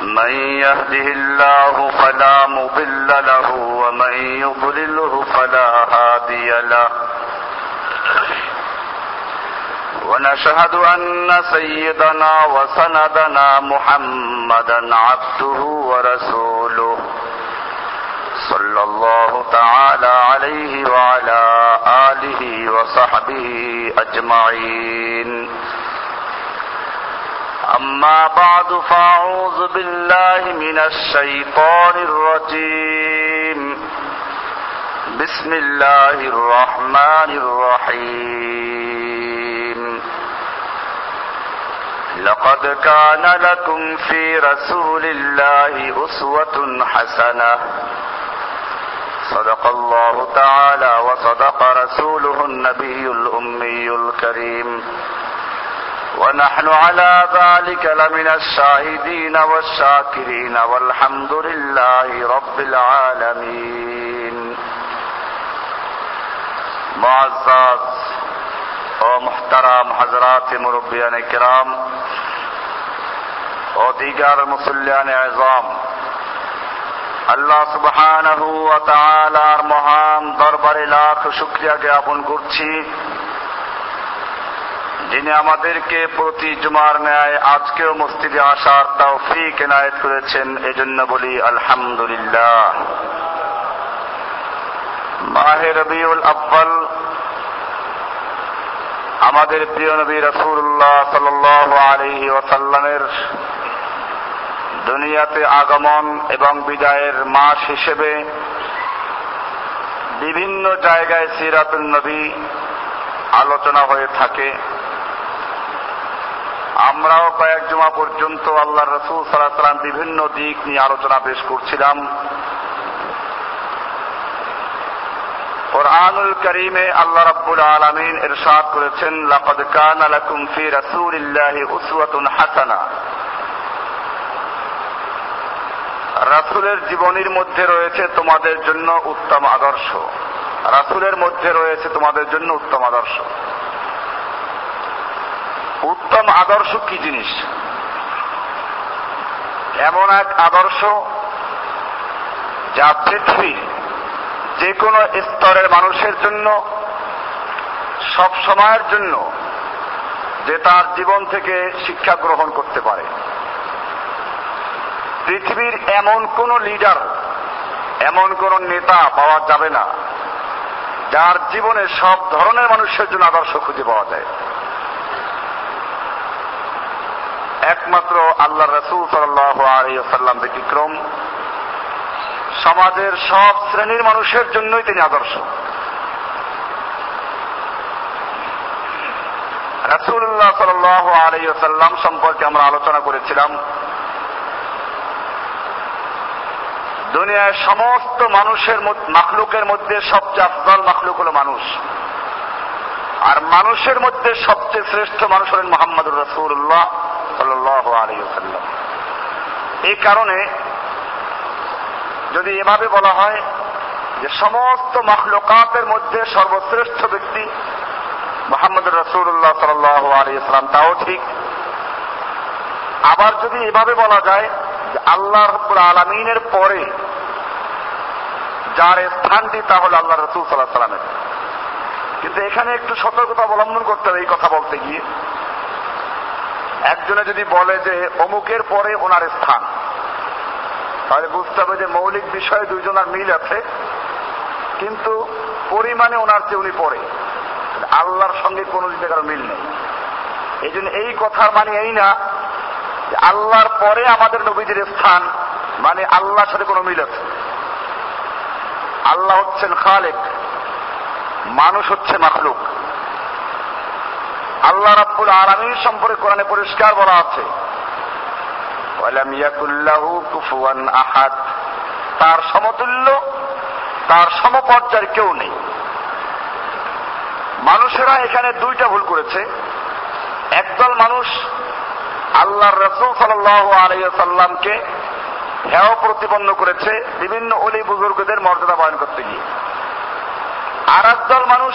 من يهده الله فلا مضل له ومن يضلله فلا هادي له. ونشهد أن سيدنا وسندنا محمدا عبده ورسوله. صلى الله تعالى عليه وعلى آله وصحبه أجمعين. أما بعد فأعوذ بالله من الشيطان الرجيم. بسم الله الرحمن الرحيم. لقد كان لكم في رسول الله أسوة حسنة. صدق الله تعالى وصدق رسوله النبي الأمي الكريم. ونحن على ذلك لمن الشاهدين والشاكرين والحمد لله رب العالمين معزز ও মুহতারাম হজরাত মুরব্বিয়ান কিরাম ও দিগার মুসল্লিয়ান আজম আল্লাহ সুবহানাহু ওয়া তাআলার মহান দরবারে লাখ শুকরিয়া জ্ঞাপন করছি যিনি আমাদেরকে প্রতি জুমার ন্যায় আজকেও মসজিদে আসার তৌফিক এনায়েত করেছেন, এজন্য বলি আলহামদুলিল্লাহ। মাহে রবিউল আব্বাল আমাদের প্রিয় নবী রসুল্লাহ সাল আলহি ওসাল্লামের দুনিয়াতে আগমন এবং বিদায়ের মাস হিসেবে বিভিন্ন জায়গায় সিরাতুল নবী আলোচনা হয়ে থাকে। আমরাও কয়েক জমা পর্যন্ত আল্লাহ রসুল সাল্লাহ বিভিন্ন দিক নিয়ে আলোচনা পেশ করছিলাম। কোরআনুল করিমে আল্লাহ রাব্বুল আলামিন ইরশাদ করেছেন, লাকাদ কানা লাকুম ফি রাসূলিল্লাহি উসওয়াতুন হাসানা। রাসূলের জীবনীর মধ্যে রয়েছে তোমাদের জন্য উত্তম আদর্শ। রাসূলের মধ্যে রয়েছে তোমাদের জন্য উত্তম আদর্শ। উত্তম আদর্শ কি জিনিস? এমন এক আদর্শ যা পৃথিবীর যে কোনো স্তরের মানুষের জন্য, সব সময়ের জন্য, যে তার জীবন থেকে শিক্ষা গ্রহণ করতে পারে। পৃথিবীর এমন কোন লিডার এমন কোন নেতা পাওয়া যাবে না, যার জীবনে সব ধরনের মানুষের জন্য আদর্শ খুঁজে পাওয়া যায়। একমাত্র আল্লাহ রসুল সাল্লাম ব্যতিক্রম। সমাজের সব শ্রেণির মানুষের জন্যই তিনি আদর্শ। রাসুল্লাহ সাল আলাইসাল্লাম সম্পর্কে আমরা আলোচনা করেছিলাম। দুনিয়ায় সমস্ত মানুষের মাখলুকের মধ্যে সবচেয়ে আফদল মাখলুক হল মানুষ। আর মানুষের মধ্যে সবচেয়ে শ্রেষ্ঠ মানুষ হলেন মোহাম্মদুর রসুল্লাহ সাল্লাহ এই কারণে যদি এভাবে বলা হয় যে সমস্ত মখলুকাতের মধ্যে সর্বশ্রেষ্ঠ ব্যক্তি মোহাম্মদ রসুল্লাহ সাল আলী ইসলাম তাও ঠিক। আবার যদি এভাবে বলা যায় যে আল্লাহ রব্বুল আলমিনের পরে যার স্থানটি তা হল আল্লাহ রসুল সাল্লাহ সাল্লামের কিন্তু এখানে একটু সতর্কতা অবলম্বন করতে হবে এই কথা বলতে গিয়ে। একজনে যদি বলে যে অমুকের পরে ওনার স্থান, তাহলে বুঝতে হবে যে মৌলিক বিষয়ে দুইজনের মিল আছে, কিন্তু পরিমাণে ওনার চেয়ে উনি পড়ে আল্লাহর সঙ্গে কোনো দিকে কারও মিল নেই। এই জন্য এই কথার মানে এই না যে আল্লাহর পরে আমাদের নবীদের স্থান মানে আল্লাহর সাথে কোনো মিল আছে। আল্লাহ হচ্ছেন খালেক, মানুষ হচ্ছে মাখলুক। আল্লাহ রাব্বুল আলামিন সম্পর্কে কোরআনে পরিষ্কার বলা আছে। আহাদ। তার সমতুল্য, তার সমপর্যায়ের কেউ নেই। মানুষেরা এখানে দুইটা ভুল করেছে। একদল মানুষ আল্লাহর রসুল সাল্লাহ আলাইসাল্লামকে হেয় প্রতিপন্ন করেছে বিভিন্ন অলি বুজুর্গদের মর্যাদা বয়ন করতে গিয়ে। আর একদল মানুষ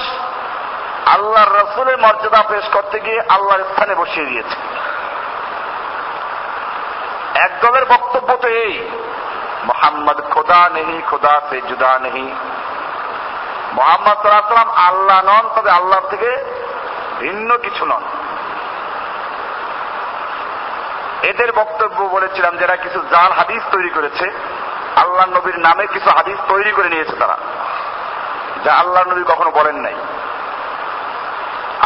আল্লাহর রসুলের মর্যাদা পেশ করতে গিয়ে আল্লাহর স্থানে বসিয়ে দিয়েছে। একদলের বক্তব্য তো এই, মোহাম্মদ খোদা নেহি, খোদা সে জুদা নেহি। মোহাম্মদ সাল্লাম আল্লাহ নন, তবে আল্লাহ থেকে ভিন্ন কিছু নন। এদের বক্তব্য বলেছিলাম যারা কিছু জাল হাদিস তৈরি করেছে আল্লাহ নবীর নামে কিছু হাদিস তৈরি করে নিয়েছে তারা, যা আল্লাহ নবী কখনো বলেন নাই।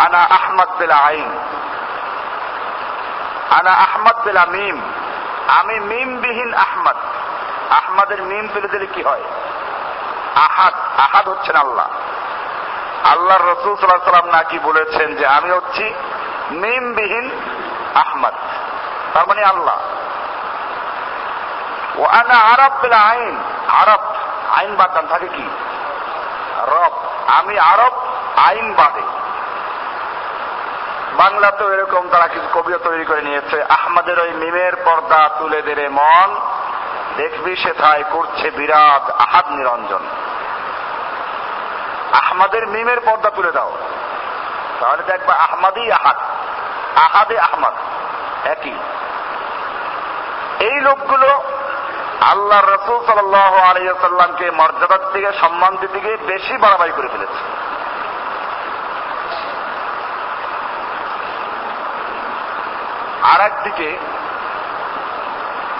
আনা আহমদ বেলা আইন। আনা আহমদ বেলা মিম। আমি মিমবিহীন আহমদ। আহমদের মিম তুলে দিলে কি হয়? আহাদ। আহাদ হচ্ছেন আল্লাহ। আল্লাহর রসুল সাল্লাহ সাল্লাম নাকি বলেছেন যে আমি হচ্ছি মিমবিহীন আহমদ। তার মানে আল্লাহ। ও আনা আরব বেলা আইন। আরব। আইন বাদ থাকে কি? রব। আমি আরব, আইন বাদে। বাংলাতেও এরকম তারা কিছু কবিও তৈরি করে নিয়েছে। আহমদের ওই মিমের পর্দা তুলে দেরে মন। দেখবি সেথায় করছে বিরাট আহাদ নিরঞ্জন। আহমদের মিমের পর্দা তুলে দাও। তাহলে দেখবা আহমাদই আহাদ। আহাদে আহমদ। একই। এই লোকগুলো আল্লাহ রসুল সাল আলিয়াল্লামকে মর্যাদার দিকে সম্মান গিয়ে বেশি বাড়াবাড়ি করে ফেলেছে। আর একদিকে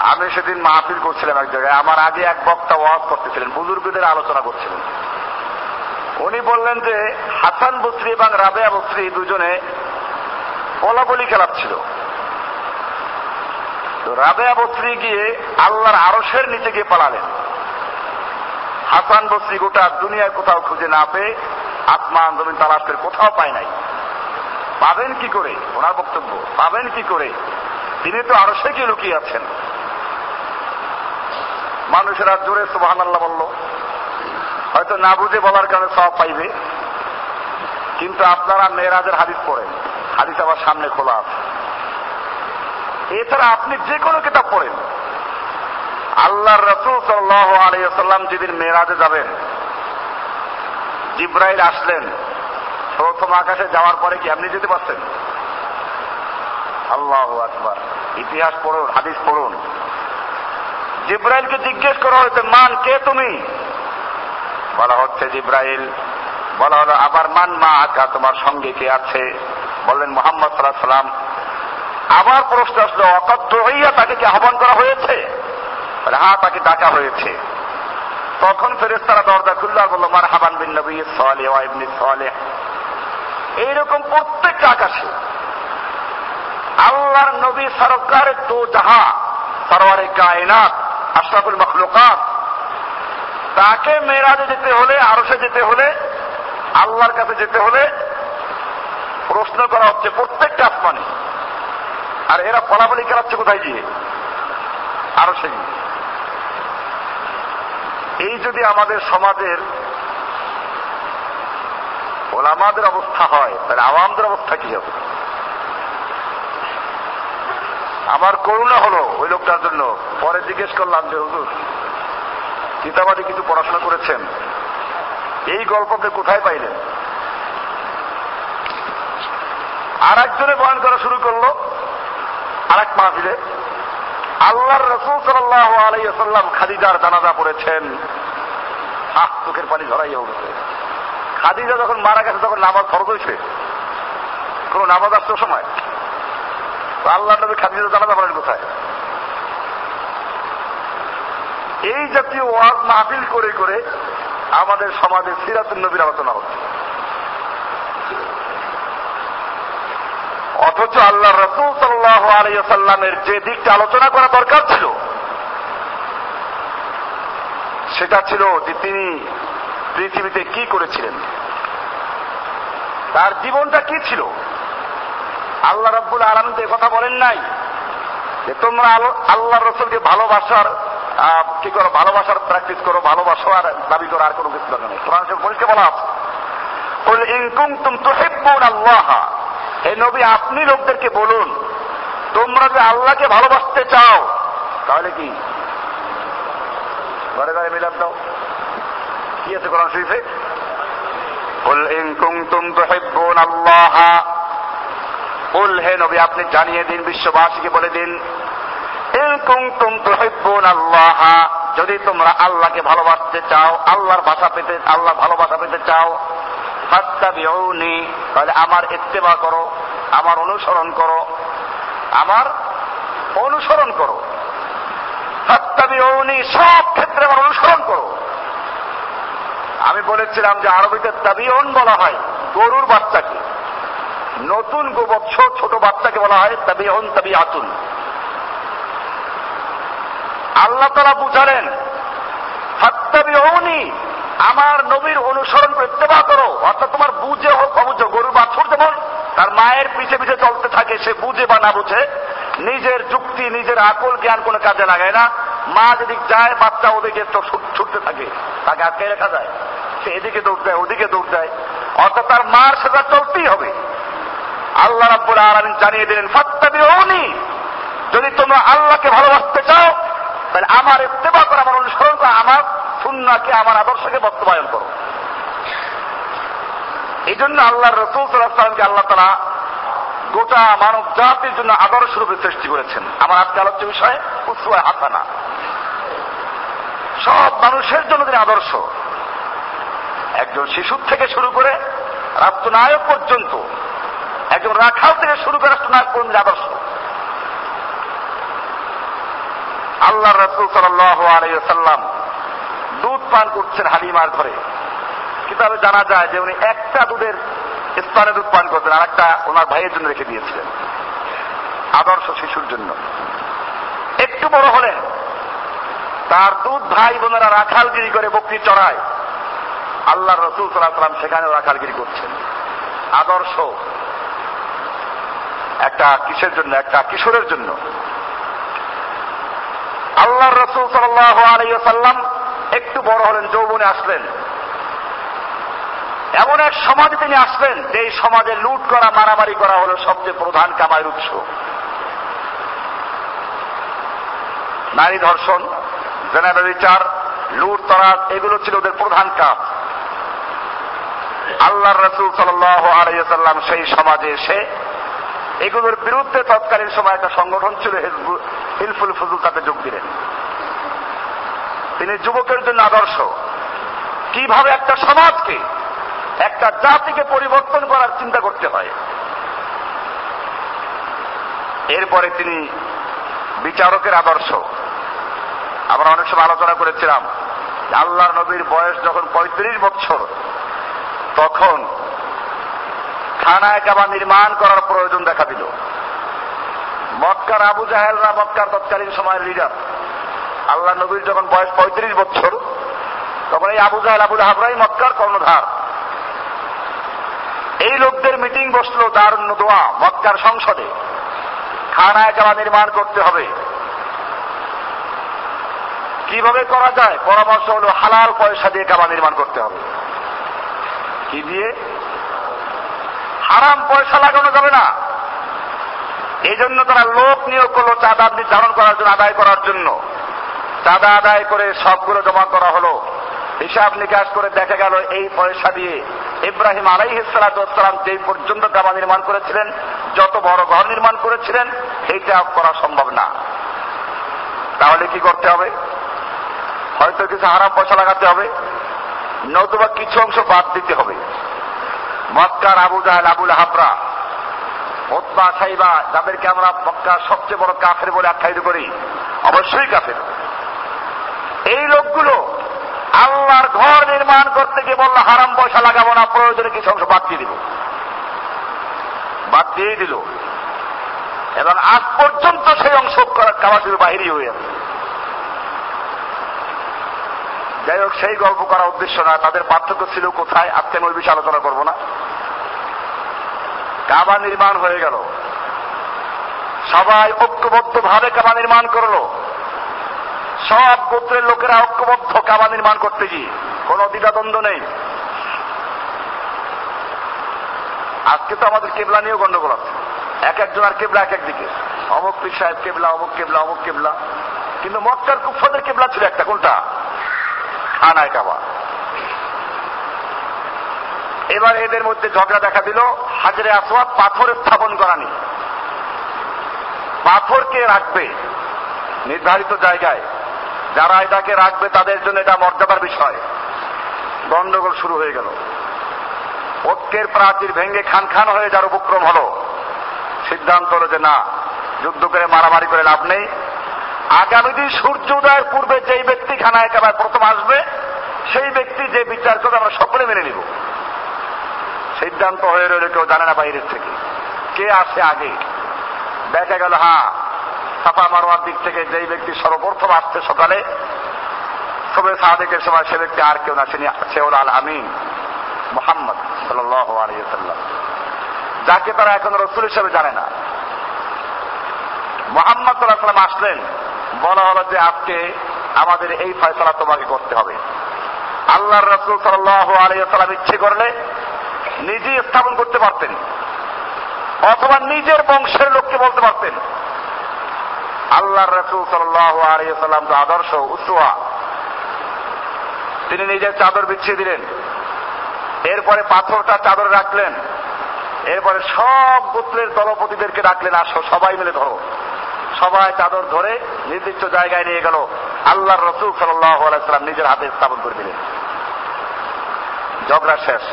আমি সেদিন মাহফিল করছিলাম এক জায়গায়, আমার আগে এক বক্তা ওয়াজ করতেছিলেন, বুজুর্গদের আলোচনা করছিলেন। উনি বললেন যে, হাসান বস্ত্রী এবং রাবেয়া বস্ত্রী দুজনে বলাবলি খেলাচ্ছিল তো রাবেয়া বস্ত্রী গিয়ে আল্লাহর আরসের নিচে গিয়ে পালালেন। হাসান বস্ত্রী গোটা দুনিয়ায় কোথাও খুঁজে না পেয়ে আত্মান জমিন তালাশ কোথাও পায় নাই। পাবেন কি করে? ওনার বক্তব্য, পাবেন কি করে? তিনি তো আরও সে গিয়ে লুকিয়ে আছেন? মানুষেরা জোরে সুবাহান আল্লাহ বলল। হয়তো না বুঝে বলার কারণে সব পাইবে। কিন্তু আপনারা মেয়েরাজের হাদিস পড়েন। হাদিস আবার সামনে খোলা আছে। এছাড়া আপনি যে কোনো কিতাব পড়েন। আল্লাহর রসুল সাল্লাহ আলাইসাল্লাম যেদিন মেয়েরাজে যাবেন, জিব্রাইল আসলেন প্রথম আকাশে যাওয়ার পরে কি আপনি যেতে পারছেন? আল্লাহ আকবার। ইতিহাস পড়ুন, হাদিস পড়ুন। জিব্রাইলকে জিজ্ঞেস করা হয়েছে, মান কে তুমি? বলা হচ্ছে জিব্রাইল। বলা হলো, আবার মান মা আকা, তোমার সঙ্গে কে আছে? বললেন মোহাম্মদ সাল্লাহ সাল্লাম আবার প্রশ্ন আসলো অকদ্র হইয়া তাকে কি আহ্বান করা হয়েছে? হ্যাঁ তাকে ডাকা হয়েছে। তখন ফেরেস্তারা দরজা খুলল আর বলল মার হাবান বিন নবী সালে ইবনি সালে এইরকম প্রত্যেকটা আকাশে। আল্লাহর নবী সরকারের তো যাহা, সরওয়ারে কায়নাত, আশরাফুল মখলুকাত, তাকে মেয়েরাজে যেতে হলে আরসে যেতে হলে, আল্লাহর কাছে যেতে হলে প্রশ্ন করা হচ্ছে প্রত্যেকটা আসমানে। আর এরা ফলাফলি খেলাচ্ছে কোথায় গিয়ে? আরও সে এই যদি আমাদের সমাজের ওলামাদের অবস্থা হয়, তাহলে আওয়ামদের অবস্থা কি হবে? আমার করুণা হলো ওই লোকটার জন্য। পরে জিজ্ঞেস করলাম যে, হুজুর কিতাবাদি কিছু পড়াশোনা করেছেন? এই গল্পকে কোথায় পাইলেন? আর একজনে বয়ান করা শুরু করল আর এক মাহফিলে, আল্লাহর রসুল সাল্লাহ আলাইসাল্লাম খাদিজার জানাজা পড়েছেন। আহ, চোখের পানি ধরাইয়া উঠেছে। খাদিজা যখন মারা গেছে, তখন নামাজ ফরজ হয়েছে। কোন নামাজ আসতো সময়? আল্লাহ নবী খাদিজা জানাজা পড়েন কোথায়? এই জাতীয় ওয়াজ মাহফিল করে করে আমাদের সমাজে সিরাতুল নবীর আলোচনা হচ্ছে। অথচ আল্লাহ রসুল সাল্লাহ আলাইসাল্লামের যে দিকটা আলোচনা করা দরকার ছিল, সেটা ছিল যে তিনি পৃথিবীতে কি করেছিলেন? তার জীবনটা কি ছিল? আল্লাহ রাব্বুল আলম তো কথা বলেন নাই যে তোমরা আল্লাহ রসুলকে ভালোবাসার কি করো, ভালোবাসার প্র্যাকটিস করো, ভালোবাসো আর দাবি করো, আর কোনো কিছু দরকার নেই। কোরআন পরিষ্কার বলা আছে বল ইনকুম তুম তুহিব্বুন আল্লাহ। হে নবী, আপনি লোকদেরকে বলুন, তোমরা যে আল্লাহকে ভালোবাসতে চাও, তাহলে কি? ঘরে ঘরে মিলাম দাও। কি আছে কোরআন শরীফে? قل إن كنتم تحبون الله قل হে নবী আপনি জানিয়ে দিন বিশ্ববাসীকে বলে দিন ইন কুনতুম তুহিব্বুন আল্লাহ যদি তোমরা আল্লাহকে ভালোবাসতে চাও আল্লাহর ভাষা পেতে আল্লাহর ভালোবাসা পেতে চাও ফাত্তাবিউনি তাহলে আমার ইত্তেবা করো আমার অনুসরণ করো আমার অনুসরণ করো ফাত্তাবিউনি সব ক্ষেত্রে আমার অনুসরণ করো আমি বলেছিলাম যে আরবিতে তাবিউন বলা হয়, গরুর বাচ্চাকে। নতুন গোবৎস ছোট বাচ্চাকে বলা হয় তাবিউন তাবিআতুন। আল্লাহ তারা বুঝালেন হাত্তাবিউনি আমার নবীর অনুসরণ ইত্তেবা করো। অর্থাৎ তোমার বুঝে হোক, অবুঝো গরুর বাছুর যেমন তার মায়ের পিছে পিছে চলতে থাকে, সে বুঝে বা না বুঝে, নিজের যুক্তি, নিজের আকল জ্ঞান কোনো কাজে লাগায় না। মা যেদিক যায়, বাচ্চা ওদিকে ছুটতে থাকে, তাকে আটকে রেখা যায়। সে এদিকে দৌড় দেয়, ওদিকে দৌড় দেয়। অর্থাৎ তার মার সেটা চলতেই হবে। আল্লাহ রাব্বুল আলামিন জানিয়ে দিলেন, ফাত্তাবিউনি, যদি তোমরা আল্লাহকে ভালোবাসতে চাও, তাহলে আমার ইত্তেবা করো, আমার অনুসরণ করো, আমার সুন্নাকে আমার আদর্শকে বাস্তবায়ন করো। এই জন্য আল্লাহ রসুল সাল্লাহামকে আল্লাহ তারা গোটা মানব জাতির জন্য আদর্শ রূপে সৃষ্টি করেছেন। আমার আজকে আলোচ্য বিষয় উৎসব হাসানা সব মানুষের জন্য তিনি আদর্শ। একজন শিশুর থেকে শুরু করে রাষ্ট্রনায়ক পর্যন্ত, একজন রাখাল থেকে শুরু করে রাষ্ট্রনায়ক পর্যন্ত আদর্শ। আল্লাহ রসুল সাল্লাম দুধ পান করছেন হালিমার ঘরে। কিতাবে জানা যায় যে উনি একটা দুধের স্তরে দুধ পান করতেন আর একটা ওনার ভাইয়ের জন্য রেখে দিয়েছিলেন। আদর্শ শিশুর জন্য। একটু বড় হলেন, তার দুধ ভাই বোনেরা রাখালগিরি করে বকরি চড়ায়। আল্লাহ রসুল সাল্লাম সেখানেও রাখালগিরি করছেন আদর্শ। একটা কিসের জন্য? একটা কিশোরের জন্য। আল্লাহ রসুল সাল্লাম একটু বড় হলেন, যৌবনে আসলেন। এমন এক সমাজে তিনি আসলেন, যে এই সমাজে লুট করা, মারামারি করা হলো সবচেয়ে প্রধান কামাইয়ের উৎস। নারী ধর্ষণ জেনাবে বিচার লুট তরাজ এগুলো ছিল ওদের প্রধান কাজ। আল্লাহ রসুল সাল্লাম সেই সমাজে এসে এগুলোর বিরুদ্ধে তৎকালীন সময় একটা সংগঠন ছিল হিলফুল ফজুল, তাতে যোগ দিলেন। তিনি যুবকের জন্য আদর্শ। কীভাবে একটা সমাজকে, একটা জাতিকে পরিবর্তন করার চিন্তা করতে হয়। এরপরে তিনি বিচারকের আদর্শ। আমরা অনেক সময় আলোচনা করেছিলাম যে আল্লাহর নবীর বয়স যখন পঁয়ত্রিশ বছর তখন খানায় কাবা নির্মাণ করার প্রয়োজন দেখা দিল। মক্কার আবু জাহেলরা মক্কার তৎকালীন সময়ের লিডার আল্লাহ নবীর যখন বয়স পঁয়ত্রিশ বছর, তখন এই আবু জাহেল, আবু হাবরাই মক্কার কর্ণধার। এই লোকদের মিটিং বসল দারুণ দোয়া মক্কার সংসদে। খানায় কাবা নির্মাণ করতে হবে। কীভাবে করা যায়? পরামর্শ হলো, হালাল পয়সা দিয়ে কাবা নির্মাণ করতে হবে। কি দিয়ে? হারাম পয়সা লাগানো যাবে না। এই জন্য তারা লোক নিয়োগ করল চাঁদা নির্ধারণ করার জন্য, আদায় করার জন্য। চাঁদা আদায় করে সবগুলো জমা করা হলো। হিসাব নিকাশ করে দেখা গেল এই পয়সা দিয়ে ইব্রাহিম আলাইহিসালাম যেই পর্যন্ত কাবা নির্মাণ করেছিলেন, যত বড় ঘর নির্মাণ করেছিলেন, এইটা করা সম্ভব না। তাহলে কি করতে হবে? হয়তো কিছু হারাম পয়সা লাগাতে হবে। নতুবা কিছু অংশ বাদ দিতে হবে। মক্কার আবু জাহেল, আবুল হাবরা ওতবা সাইবা, যাদেরকে আমরা মক্কার সবচেয়ে বড় কাফের বলে আখ্যায়িত করি, অবশ্যই কাফের। এই লোকগুলো আল্লাহর ঘর নির্মাণ করতে গিয়ে বলল, হারাম পয়সা লাগাবো না, প্রয়োজনে কিছু অংশ বাদ দিয়ে দিব। বাদ দিয়েই দিল। এবং আজ পর্যন্ত সেই অংশ করার কাবাসির বাহিরই হয়ে আছে। যাই হোক, সেই গল্প করার উদ্দেশ্য না, তাদের পার্থক্য ছিল কোথায় আজকে আমি ওই বিষয়ে আলোচনা করব না? কাবা নির্মাণ হয়ে গেল। সবাই ঐক্যবদ্ধ ভাবে কাবা নির্মাণ করল। সব গোত্রের লোকেরা ঐক্যবদ্ধ কাবা নির্মাণ করতে গিয়ে, কোন দ্বিধাদ্বন্দ্ব নেই। আজকে তো আমাদের কেবলা নিয়েও গন্ডগোল আছে। এক একজনের কেবলা এক একদিকে অমুক পীর সাহেব কেবলা, অমুক কেবলা অমুক কেবলা। কিন্তু মক্কার কুফাদের কেবলা ছিল একটা, কোনটা? খানায় কাবা এবার এদের মধ্যে ঝগড়া দেখা দিল হাজারে আসওয়াদ পাথর স্থাপন করা নিয়ে। পাথরকে রাখবে নির্ধারিত জায়গায়। যারা এটাকে রাখবে তাদের জন্য এটা মর্যাদার বিষয়। গন্ডগোল শুরু হয়ে গেল। ঐক্যের প্রাচীর ভেঙে খান খান হয়ে যার উপক্রম হলো। সিদ্ধান্ত হলো যে না, যুদ্ধ করে মারামারি করে লাভ নেই। আগামী দিন সূর্য উদয়ের পূর্বে যেই ব্যক্তি খানায় একেবারে প্রথম আসবে, সেই ব্যক্তি যে বিচার করবে আমরা সকলে মেনে নিব। সিদ্ধান্ত হয়ে রইল কেউ জানে না বাইরের থেকে। কে আসে আগে? দেখা গেল হ্যাঁ সাফা মারোয়ার দিক থেকে যেই ব্যক্তি সর্বপ্রথম আসছে সকালে, সবে সাদেকের সময় সে ব্যক্তি আর কেউ না, সে সে হল আল আমিন মোহাম্মদ সাল্লাম যাকে তারা এখন রসুল হিসেবে জানে না। মোহাম্মদ সাল্লাহ আসলেন। বলা হলো যে আজকে আমাদের এই ফয়সলা তোমাকে করতে হবে। আল্লাহর রসুল সাল্লাহ ইচ্ছে করলে নিজেই স্থাপন করতে পারতেন। অথবা নিজের বংশের লোককে বলতে পারতেন। আল্লাহর রসুল সাল্লাহ তো আদর্শ উসুয়া তিনি নিজের চাদর বিছিয়ে দিলেন। এরপরে পাথরটা চাদর রাখলেন। এরপরে সব গোত্রের দলপতিদেরকে ডাকলেন, আসো, সবাই মিলে ধরো। সবাই চাদর ধরে নির্দিষ্ট জায়গায় নিয়ে গেল আল্লাহর রসুল সাল্লাম নিজের হাতে স্থাপন করে দিলেন ঝগড়া শেষ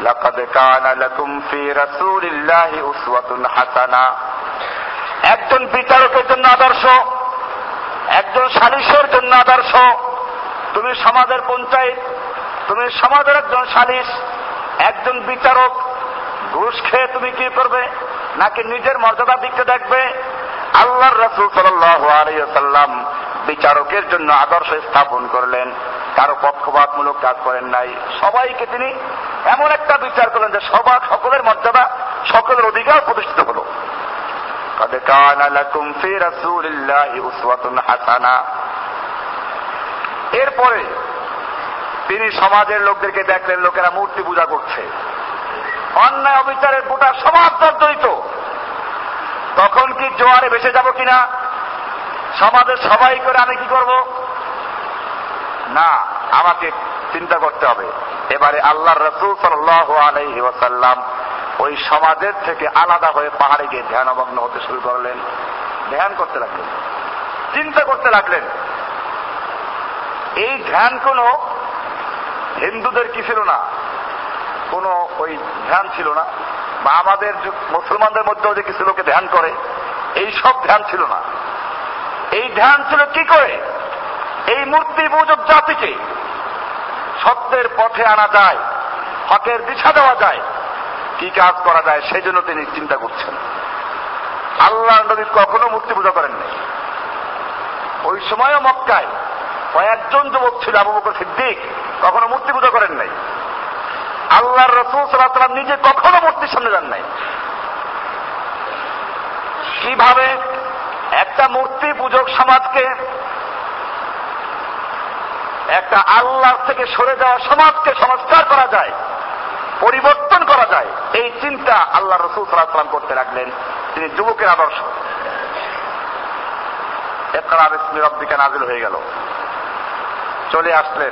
لقد كان لكم في رسول الله أسوة حسنة একজন বিচারকের জন্য আদর্শ একজন সালিশের জন্য আদর্শ তুমি সমাজের পঞ্চায়েত তুমি সমাজের একজন সালিশ একজন বিচারক ঘুষ খেয়ে তুমি কি করবে নাকি নিজের মর্যাদা দিকতে দেখবে আল্লাহর রসুল সাল্লাম বিচারকের জন্য আদর্শ স্থাপন করলেন কারো পক্ষপাতমূলক কাজ করেন নাই সবাইকে তিনি এমন একটা বিচার করলেন যে সবার সকলের মর্যাদা সকলের অধিকার প্রতিষ্ঠিত হলো قد كان لكم في رسول الله أسوة حسنة এরপরে তিনি সমাজের লোকদেরকে দেখলেন লোকেরা মূর্তি পূজা করছে অন্যায় অবিচারের গোটা সমাজ জর্জরিত। তখন কি জোয়ারে ভেসে যাব কিনা? সমাজের সবাই করে আমি কি করব? না, আমাকে চিন্তা করতে হবে। এবারে আল্লাহ রসুল সাল্লাহ ওই সমাজের থেকে আলাদা হয়ে পাহাড়ে গিয়ে ধ্যানমগ্ন হতে শুরু করলেন। ধ্যান করতে লাগলেন। চিন্তা করতে লাগলেন। এই ধ্যান কোন হিন্দুদের কি ছিল না? কোন ওই ধ্যান ছিল না, বা আমাদের মুসলমানদের মধ্যেও যে কিছু লোকে ধ্যান করে, এই সব ধ্যান ছিল না। এই ধ্যান ছিল কি করে? এই মূর্তি পূজক জাতিকে সত্যের পথে আনা যায়, হকের দিশা দেওয়া যায়, কি কাজ করা যায় সেই জন্য তিনি চিন্তা করছেন। আল্লাহ নবী কখনো মূর্তি পূজা করেন নাই ওই সময়ও মক্কায় কয়েকজন যুবক ছিল, আবু বকর সিদ্দিক, কখনো মূর্তি পূজা করেন আল্লাহর রসুল সাল্লাম নিজে কখনো মূর্তির সামনে যান নাই। কীভাবে একটা মূর্তি পূজক সমাজকে একটা আল্লাহ থেকে সরে যাওয়া সমাজকে সংস্কার করা যায়, পরিবর্তন করা যায়, এই চিন্তা আল্লাহ রসুল সাল্লাম করতে লাগলেন। তিনি যুবকের আদর্শ। একরা রব্বিকা নাজিল হয়ে গেল। চলে আসলেন।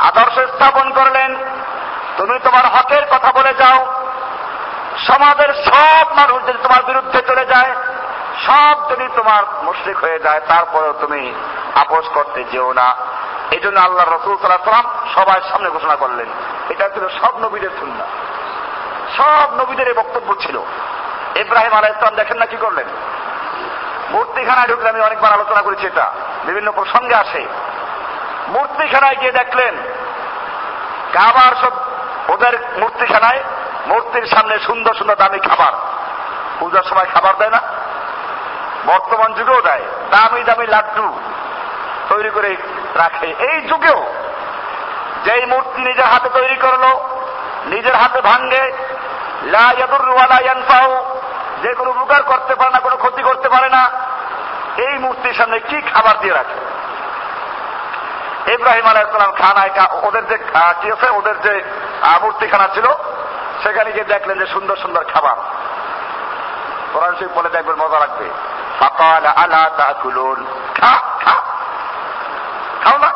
আদর্শ স্থাপন করলেন। তুমি তোমার হকের কথা বলে যাও। সমাজের সব মানুষ যদি তোমার বিরুদ্ধে চলে যায়, সব যদি তোমার মুশ্রিক হয়ে যায়, তারপরেও তুমি আপোষ করতে যেও না। এই জন্য আল্লাহ রসুল সাল্লাহ সাল্লাম সবার সামনে ঘোষণা করলেন, এটা ছিল সব নবীদের সুন্না সব নবীদের এই বক্তব্য ছিল। ইব্রাহিম আলাহ ইসলাম দেখেন না কি করলেন? মূর্তিখানায় ঢুকলে আমি অনেকবার আলোচনা করেছি এটা। বিভিন্ন প্রসঙ্গে আসে। মূর্তিখানায় গিয়ে দেখলেন কাবার সব ওদের মূর্তিখানায়, মূর্তির সামনে সুন্দর সুন্দর দামি খাবার। পূজার সময় খাবার দেয় না, বর্তমান যুগেও দেয়। দামি দামি লাড্ডু তৈরি করে রাখে। এই যুগেও যেই মূর্তি নিজের হাতে তৈরি করল, নিজের হাতে ভাঙ্গে লা ইয়াদুররু ওয়ালা ইয়ানফাউ যে কোনো উপকার করতে পারে না, কোনো ক্ষতি করতে পারে না। এই মূর্তির সামনে কি খাবার দিয়ে রাখে? ইব্রাহিম আলাইসালাম খানায় কা- ওদের যে কি আছে? ওদের যে মূর্তিখানা ছিল, সেখানে গিয়ে দেখলেন যে সুন্দর সুন্দর খাবার। কোরআন শরীফ বলে দেখবেন মজা লাগবে। ফাকাল আলা তাকুলুন। খা খা। খাও না।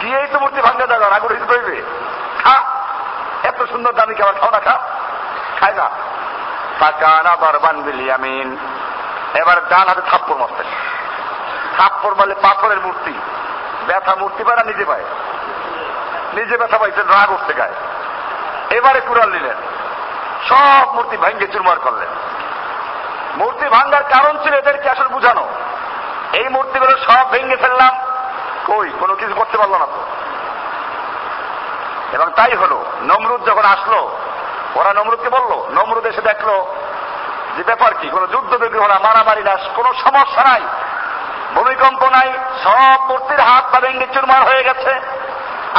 গিয়েই তো মূর্তি ভাঙ্গা যাবে আগুন হিসেবে হইবে খা। এত সুন্দর দামি খাবার, খাও না, খা। খায় না। ফাকানা দরবান বিলিয়ামিন এবার ডান হাতে থাপ্পড় মারতেন থাপ্পড় বলে পাথরের মূর্তি। ব্যথা মূর্তি পায় না নিজে পায়। নিজে ব্যথা পাইছেন রাগ উঠতে গায়ে। এবারে কুড়াল নিলেন। সব মূর্তি ভাঙ্গে চুরমার করলেন। মূর্তি ভাঙ্গার কারণ ছিল এদেরকে আসলে বুঝানো। এই মূর্তিগুলো সব ভেঙে ফেললাম। কই, কোনো কিছু করতে পারল না তো। এবং তাই হলো, নমরুদ যখন আসলো ওরা নমরুদকে বলল, নমরুদ এসে দেখল যে ব্যাপার কি, কোনো যুদ্ধ বিগ্রহ না, মারামারি না, কোনো সমস্যা নাই, ভূমিকম্প নাই, সব মূর্তির হাত পা ভেঙে চুরমার হয়ে গেছে,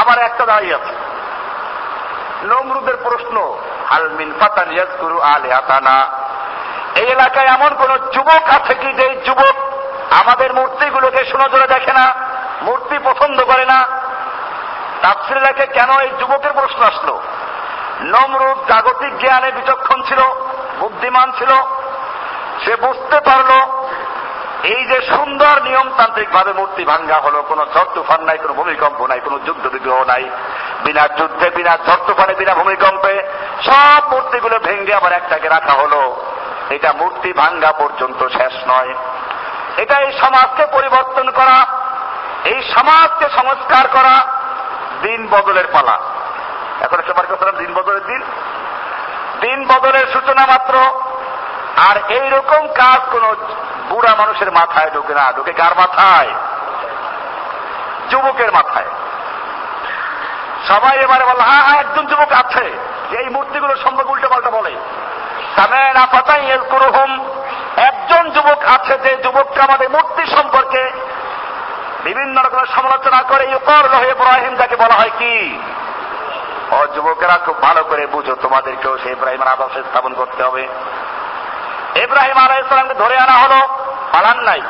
আবার একটা দাঁড়িয়ে আছে। নমরুদের প্রশ্ন হালমিন ফাতান ইয়াজকুরু আলে আতানা এই এলাকায় এমন কোন যুবক আছে কি যে যুবক আমাদের মূর্তিগুলোকে সুনজরে দেখে না, মূর্তি পছন্দ করে না? তাফসির কেন এই যুবকের প্রশ্ন আসলো? নমরুদ জাগতিক জ্ঞানে বিচক্ষণ ছিল, বুদ্ধিমান ছিল। সে বুঝতে পারল, এই যে সুন্দর নিয়মতান্ত্রিক ভাবে মূর্তি ভাঙ্গা হলো, কোনো ঝড় তুফান নাই, কোনো ভূমিকম্প নাই, কোনো যুদ্ধ বিগ্রহ নাই। বিনা যুদ্ধে, বিনা ঝড় তুফানে, বিনা ভূমিকম্পে সব মূর্তিগুলো ভেঙ্গে আবার একটাকে রাখা হলো। এটা মূর্তি ভাঙ্গা পর্যন্ত শেষ নয়। এটা এই সমাজকে পরিবর্তন করা, এই সমাজকে সংস্কার করা, দিন বদলের পালা। এখন সবার কথা দিন বদলের দিন। দিন বদলের সূচনা মাত্র। আর এই রকম কাজ কোন বুড়া মানুষের মাথায় ঢুকে না, ঢুকে কার মাথায়? যুবকের মাথায়। সবাই এবারে বলল হ্যাঁ হ্যাঁ একজন যুবক আছে এই মূর্তিগুলো সম্পর্কে উল্টো পাল্টা বলে। একজন যুবক আছে যে যুবককে আমাদের মূর্তি সম্পর্কে বিভিন্ন রকমের সমালোচনা করে, ইউকর রহে ইব্রাহিম যাকে বলা হয় কি? ও যুবকেরা খুব ভালো করে বুঝো, তোমাদেরকেও সেই ইব্রাহিমের আদর্শ স্থাপন করতে হবে। ইব্রাহিম আলাইসালামকে ধরে আনা হলো, পালান নাই।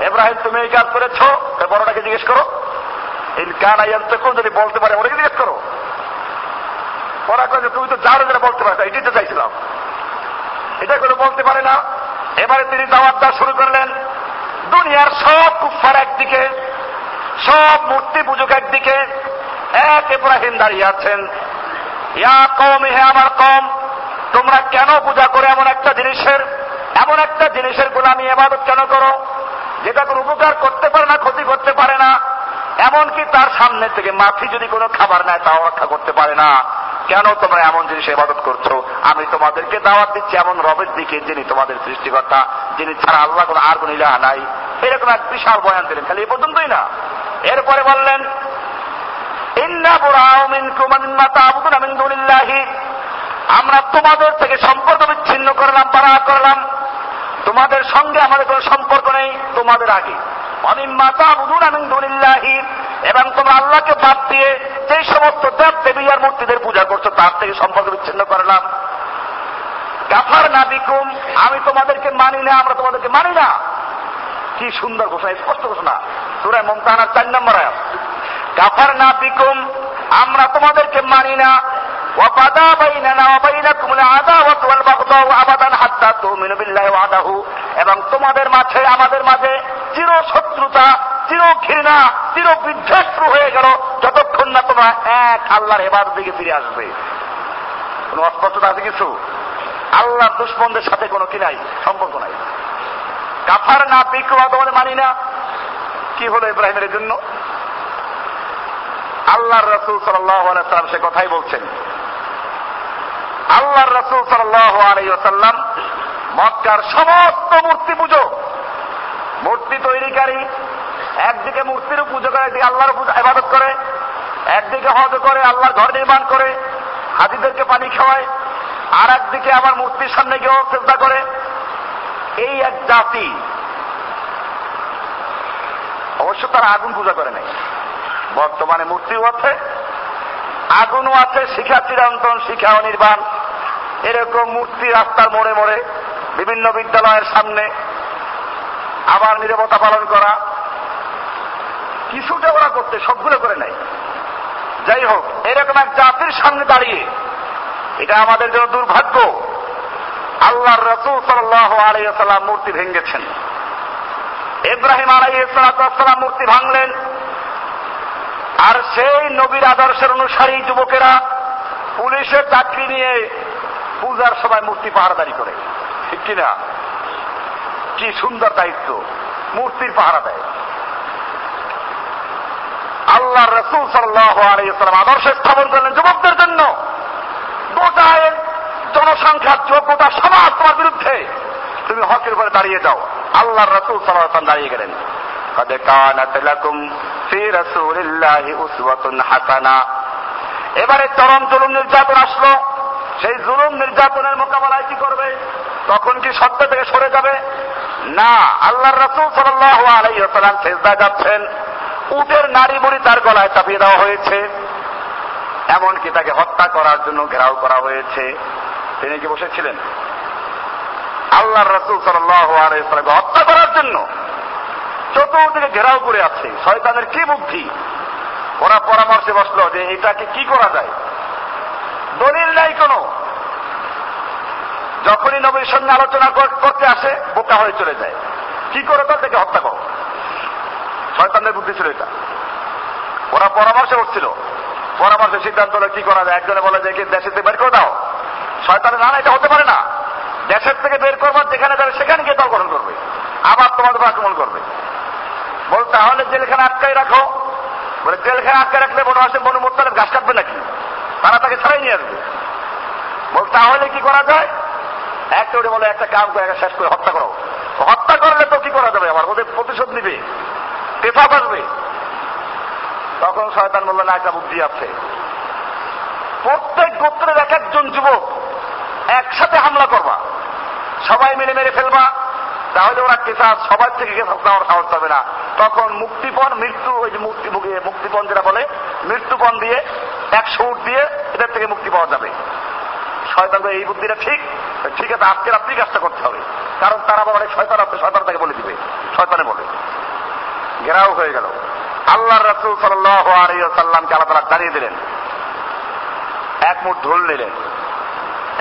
এব্রাহিম তুমি এই কাজ করেছ? বড়টাকে জিজ্ঞেস করো। এই গান আয়ান্তকেও যদি বলতে পারে, ওটাকে জিজ্ঞেস করো। ওরা কয়ে তুমি তো যাও যেটা বলতে পারো এটাই তো চাইছিলাম। এটা করে বলতে পারে না। এবারে তিনি দাওয়াত দেওয়া শুরু করলেন। দুনিয়ার সব কুফার একদিকে, সব মূর্তি পুজোক একদিকে এক ইব্রাহিম দাঁড়িয়ে আছেন। ইয়া কম হে আমার কম তোমরা কেন পূজা করে এমন একটা জিনিসের, এমন একটা জিনিসের গোলামি, এবাদত কেন করো? যেটা কোনো উপকার করতে পারে না, ক্ষতি করতে পারে না, এমনকি তার সামনে থেকে মাফি যদি কোনো খাবার নেয়, তাও রক্ষা করতে পারে না। কেন তোমরা এমন জিনিস ইবাদত করছ? আমি তোমাদেরকে দাওয়াত দিচ্ছি এমন রবের দিকে, যিনি তোমাদের সৃষ্টিকর্তা, যিনি ছাড়া আল্লাহ কোনো আর কোন ইলাহা নাই। এরকম এক বিশাল বয়ান দিলেন। খালি এ পর্যন্তই না। এরপরে বললেন আমরা তোমাদের থেকে সম্পর্ক বিচ্ছিন্ন করলাম পারা করলাম। তোমাদের সঙ্গে আমাদের কোনো সম্পর্ক নেই, তোমাদের আগে। অমিম্মা তা'বুদুনা মিন দুনিল্লাহি। এবং তোমরা আল্লাহকে বাদ দিয়ে যে সমস্ত দেব দেবী আর মূর্তিদের পূজা করছ, তার থেকে সম্পর্ক বিচ্ছিন্ন করলাম। গাফার না বিকুম আমি তোমাদেরকে মানি না, আমরা তোমাদেরকে মানি না। কি সুন্দর ঘোষণা স্পষ্ট ঘোষণা। সুরায় মমতানার চার নম্বর আয়াত। গাফার না বিকুম আমরা তোমাদেরকে মানি না وبدا بيننا وبينكم العداوة والبغضاء أبدا حتى تؤمنوا بالله وحده এবং তোমাদের মাঝে আমাদের মাঝে চির শত্রুতা চির ঘৃণা চির বিদ্বেষ শুরু হয়ে গেল যতক্ষণ না তোমরা এক আল্লাহর এবার দিকে ফিরে আসবে কোন অস্পষ্টতা আছে কিছু আল্লাহর দুশ্মনদের সাথে কোনো কি নাই সম্পর্ক নাই কাফার না বিক্রমা তোমাদের মানি না কি হলো ইব্রাহিমের জন্য আল্লাহর রসুল সাল্লাম সে কথাই বলছেন। আল্লাহ রসুল সাল্লাম মক্কার সমস্ত মূর্তি পুজো, মূর্তি তৈরিকারী একদিকে মূর্তির পুজো করে, একদিকে আল্লাহর ইবাদত করে, একদিকে হজ করে, আল্লাহর ঘর নির্মাণ করে, হাজিদেরকে পানি খাওয়ায়, আর একদিকে আবার মূর্তির সামনে গিয়েও চেষ্টা করে। এই এক জাতি অবশ্য তারা আগুন পূজা করে নাই। বর্তমানে মূর্তিও আছে আগুনও আছে শিখা চিরন্তন শিখা অনির্বাণ এরকম মূর্তি রাস্তার মোড়ে মোড়ে বিভিন্ন বিদ্যালয়ের সামনে আবার নিরবতা পালন করা কিছুটা ওরা করতে সবগুলো করে নাই যাই হোক, এরকম এক জাতির সামনে দাঁড়িয়ে এটা আমাদের জন্য দুর্ভাগ্য। আল্লাহর রসুল সাল্লাহ আলাইসাল্লাম মূর্তি ভেঙ্গেছেন ইব্রাহিম আলাইসালাম মূর্তি ভাঙলেন। আর সেই নবীর আদর্শের অনুসারী যুবকেরা পুলিশের চাকরি নিয়ে পূজার সবাই মূর্তি পাহারাদারি করে। ঠিক কিনা? কি সুন্দর দায়িত্ব। মূর্তির পাহারা দেয়। আল্লাহ রসুল সাল্লাম আদর্শ স্থাপন করলেন যুবকদের জন্য। জনসংখ্যার জনসংখ্যা গোটা সমাজ তোমার বিরুদ্ধে। তুমি হকের উপরে দাঁড়িয়ে যাও। আল্লাহ রসুল সাল্লাহ দাঁড়িয়ে গেলেন। কাদে কানাত এবারে চরম জুলুম নির্যাতন আসলো। সেই জুলুম নির্যাতনের মোকাবেলায় কি করবে? তখন কি সত্য থেকে সরে যাবে? না, আল্লাহর রাসূল সাল্লাল্লাহু আলাইহি ওয়াসাল্লাম যাচ্ছেন। উটের নারী বুড়ি তার গলায় চাপিয়ে দেওয়া হয়েছে। এমনকি তাকে হত্যা করার জন্য ঘেরাও করা হয়েছে। তিনি কি বসেছিলেন? আল্লাহ রসুল সাল্লাহ আলাইসালামকে হত্যা করার জন্য চতুর্দিকে ঘেরাও করে আছে। শয়তানের কি বুদ্ধি? ওরা পরামর্শে বসল যে এটাকে কি করা যায়? দলিল নাই কোনো। যখনই নবীর সঙ্গে আলোচনা করতে আসে, বোকা হয়ে চলে যায়। কি করে তাদেরকে হত্যা করো? শয়তানের বুদ্ধি ছিল এটা। ওরা পরামর্শে উঠছিল পরামর্শের সিদ্ধান্ত হলো, কি করা যায়? একজনে বলে যে থেকে বের করে দাও। শয়তানের না এটা হতে পারে না। দেশের থেকে বের করবার যেখানে যাবে, সেখানে গিয়ে দল গঠন করবে। আবার তোমাদের আক্রমণ করবে। তাহলে জেলখানে আটকাই রাখো। বলে, জেলখানে আটকে রাখলে বড় আসে বনু মোত্তালেব ঘাস কাটবে নাকি? তারা তাকে ছাড়াই নিয়ে আসবে। বল, তাহলে কি করা যায়? একটা ওটা বলে, একটা কাম করে শেষ করে হত্যা করো। হত্যা করলে তো কি করা যাবে? আমার ওদের প্রতিশোধ নিবে। পেফা আসবে তখন শয়তান বললেন একটা বুদ্ধি আছে। প্রত্যেক গোত্রের এক একজন যুবক একসাথে হামলা করবা। সবাই মিলে মেরে ফেলবা। তাহলে ওরা কেসাস সবার থেকে কেসাস নেওয়ার সাহস পাবে না। তখন মুক্তিপণ মৃত্যু, ওই যে মুক্তি মুক্তিপণ যেটা বলে, মৃত্যুপণ দিয়ে একশো উঠ দিয়ে এদের থেকে মুক্তি পাওয়া যাবে। শয়তান এই বুদ্ধিটা ঠিক? ঠিক আছে, আজকে রাত্রি কাজটা করতে হবে। কারণ তারা আবার অনেক শয়তান আছে শয়তান তাকে বলে দিবে। শয়তানে বলে। ঘেরাও হয়ে গেল। আল্লাহ রসুল সাল্লামকে আল্লাহ তারা দাঁড়িয়ে দিলেন। এক মুঠ ঢোল নিলেন।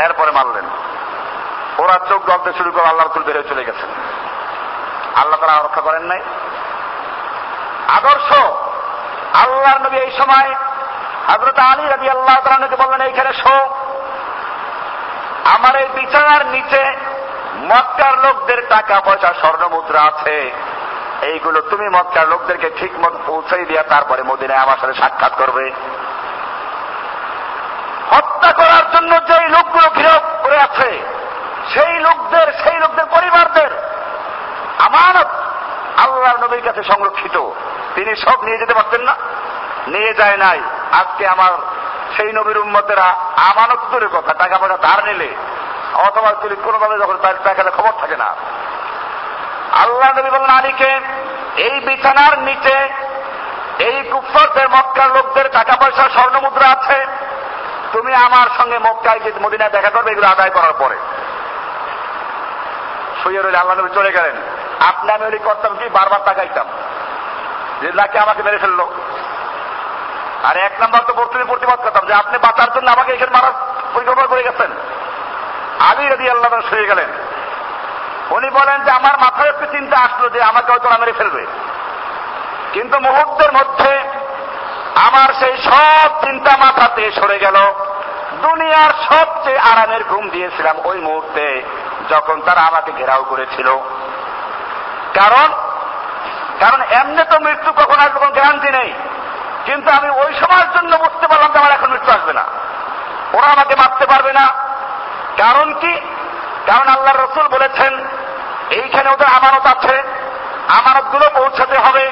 এরপরে মারলেন। ওরা চোখ গলতে শুরু করে আল্লাহ রসুল বেরিয়ে চলে গেছেন। আল্লাহ তারা রক্ষা করেন নাই। আদর্শ আল্লাহ নবী এই সময় হজরত আলী রবি আল্লাহ তালাকে বললেন, এইখানে শো। আমার এই বিছানার নিচে মক্কার লোকদের টাকা পয়সা স্বর্ণ মুদ্রা আছে। এইগুলো তুমি মক্কার লোকদেরকে ঠিক মতো পৌঁছাই দিয়া তারপরে মদিনায় আমার সাথে সাক্ষাৎ করবে। হত্যা করার জন্য যে লোকগুলো ঘিরে করে আছে, সেই লোকদের সেই লোকদের পরিবারদের আমানত আল্লাহ নবীর কাছে সংরক্ষিত। তিনি সব নিয়ে যেতে পারতেন না। নিয়ে যায় নাই। আজকে আমার সেই নবীর উম্মতেরা আমানত দূরের কথা টাকা পয়সা ধার নিলে। অথবা তুলি কোনোভাবে যখন টাকাটা খবর থাকে না। আল্লাহ নবী বলেন, আলীকে এই বিছানার নিচে এই কুফরদের মক্কার লোকদের টাকা পয়সা স্বর্ণ মুদ্রা আছে। তুমি আমার সঙ্গে মক্কায় যে মদিনায় দেখা করবে, এগুলো আদায় করার পরে। শুয়ে রইলে আল্লাহ নবী চলে গেলেন। আপনি আমি ওই করতাম কি বারবার তাকাইতাম? যে নাকি আমাকে মেরে ফেলল। আর এক নম্বর তো বর্তমানে প্রতিবাদ করতাম, যে আপনি বাঁচার জন্য আমাকে এখানে মারার পরিকল্পনা করে গেছেন। আলী রবি আল্লাহ শুয়ে গেলেন। উনি বলেন যে আমার মাথায় একটু চিন্তা আসলো যে আমাকে হয়তো না মেরে ফেলবে। কিন্তু মুহূর্তের মধ্যে আমার সেই সব চিন্তা মাথাতে সরে গেল। দুনিয়ার সবচেয়ে আরামের ঘুম দিয়েছিলাম ওই মুহূর্তে, যখন তারা আমাকে ঘেরাও করেছিল। কারণ? কারণ এমনি তো মৃত্যু কখন আসবে কোনো গ্যারান্টি নেই। কিন্তু আমি ওই সময়ের জন্য বুঝতে পারলাম যে আমার এখন মৃত্যু আসবে না। ওরা আমাকে মারতে পারবে না। কারণ কি? কারণ আল্লাহ রসুল বলেছেন, এইখানে ওদের আমানত আছে। আমানতগুলো পৌঁছাতে হবে।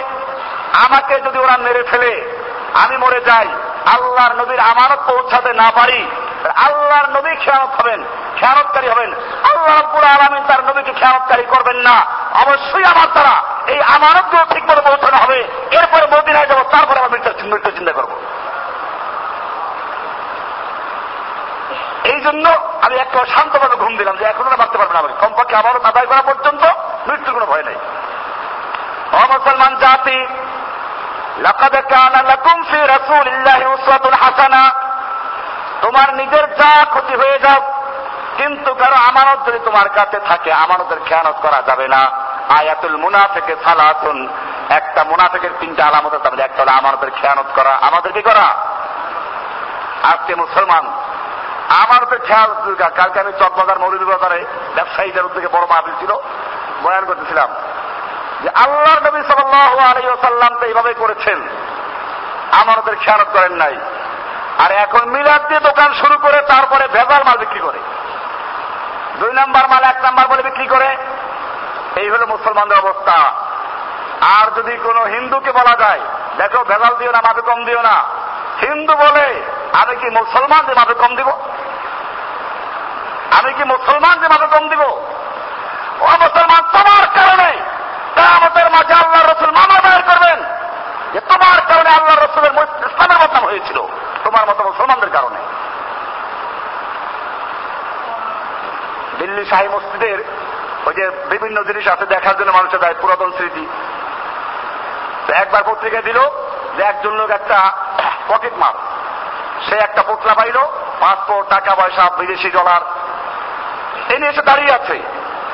আমাকে যদি ওরা মেরে ফেলে, আমি মরে যাই। আল্লাহর নবীর আমানত পৌঁছাতে না পারি আল্লাহর নবী খেয়ানত হবেন, খেয়ানতকারী হবেন। আল্লাহ রব্বুল তার নবীকে খেয়ানতকারী করবেন না। অবশ্যই আমার দ্বারা এই আমানতগুলো ঠিক করে পৌঁছানো হবে। এরপরে মদিনায় যাব, তারপরে আমার মৃত্যু চিন্তা করব। এই জন্য আমি একটা শান্তভাবে ঘুম দিলাম যে এখন বাঁচতে পারবে না কমপক্ষে আমারও আদায় করা পর্যন্ত মৃত্যুর কোনো ভয় নেই। অমুসলমান জাতি, লাকাদ কানা লাকুম ফি রাসূলিল্লাহি উসওয়াতুন হাসানা। তোমার নিজের যা ক্ষতি হয়ে যাও কিন্তু কারও আমানত যদি তোমার কাছে থাকে, আমানতের খেয়ানত করা যাবে না। আয়াতুল মুনাফিকে সালাতুন। একটা মুনাফিকের তিনটা আলামত আছে একটা হলো আমানতের খেয়ানত করা। আমাদের কি করা? আজকে মুসলমান, আমানতের খেয়াল কালকে আমি চকবাজার মৌলভী বাজারে ব্যবসায়ীদের উদ্যোগে বড় মাহফিল ছিল, বয়ান করতেছিলাম যে আল্লাহ নবী সাল্লাহ আলাইসাল্লাম তো এইভাবে করেছেন। আমানতের খেয়ানত করেন নাই। আর এখন মিলাদ দিয়ে দোকান শুরু করে তারপরে ভেজাল মাল বিক্রি করে। দুই নাম্বার মাল, এক নাম্বার বলে বিক্রি করে। এই হলো মুসলমানদের অবস্থা। আর যদি কোনো হিন্দুকে বলা যায়, দেখো ভেজাল দিও না মাপে কম দিও না। হিন্দু বলে, আমি কি মুসলমান যে মাপে কম দিব? আমি কি মুসলমান যে মাপে কম দিব? ও মুসলমান, তোমার কারণে আমাদের মাঝে আল্লাহ রসুল মামলা দায়ের করবেন। যে তোমার কারণে আল্লাহ রসুলের ইসলামের বদনাম হয়েছিল। তোমার মতো মুসলমানদের কারণে। দিল্লি শাহী মসজিদের ওই যে বিভিন্ন জিনিস আছে দেখার জন্য মানুষের দেয়, পুরাতন স্মৃতি। একবার পত্রিকা দিল যে একজন লোক একটা পকেট মার। সে একটা পুতলা পাইল, পাসপোর্ট, টাকা পয়সা, বিদেশি ডলার। এ নিয়ে এসে দাঁড়িয়ে আছে।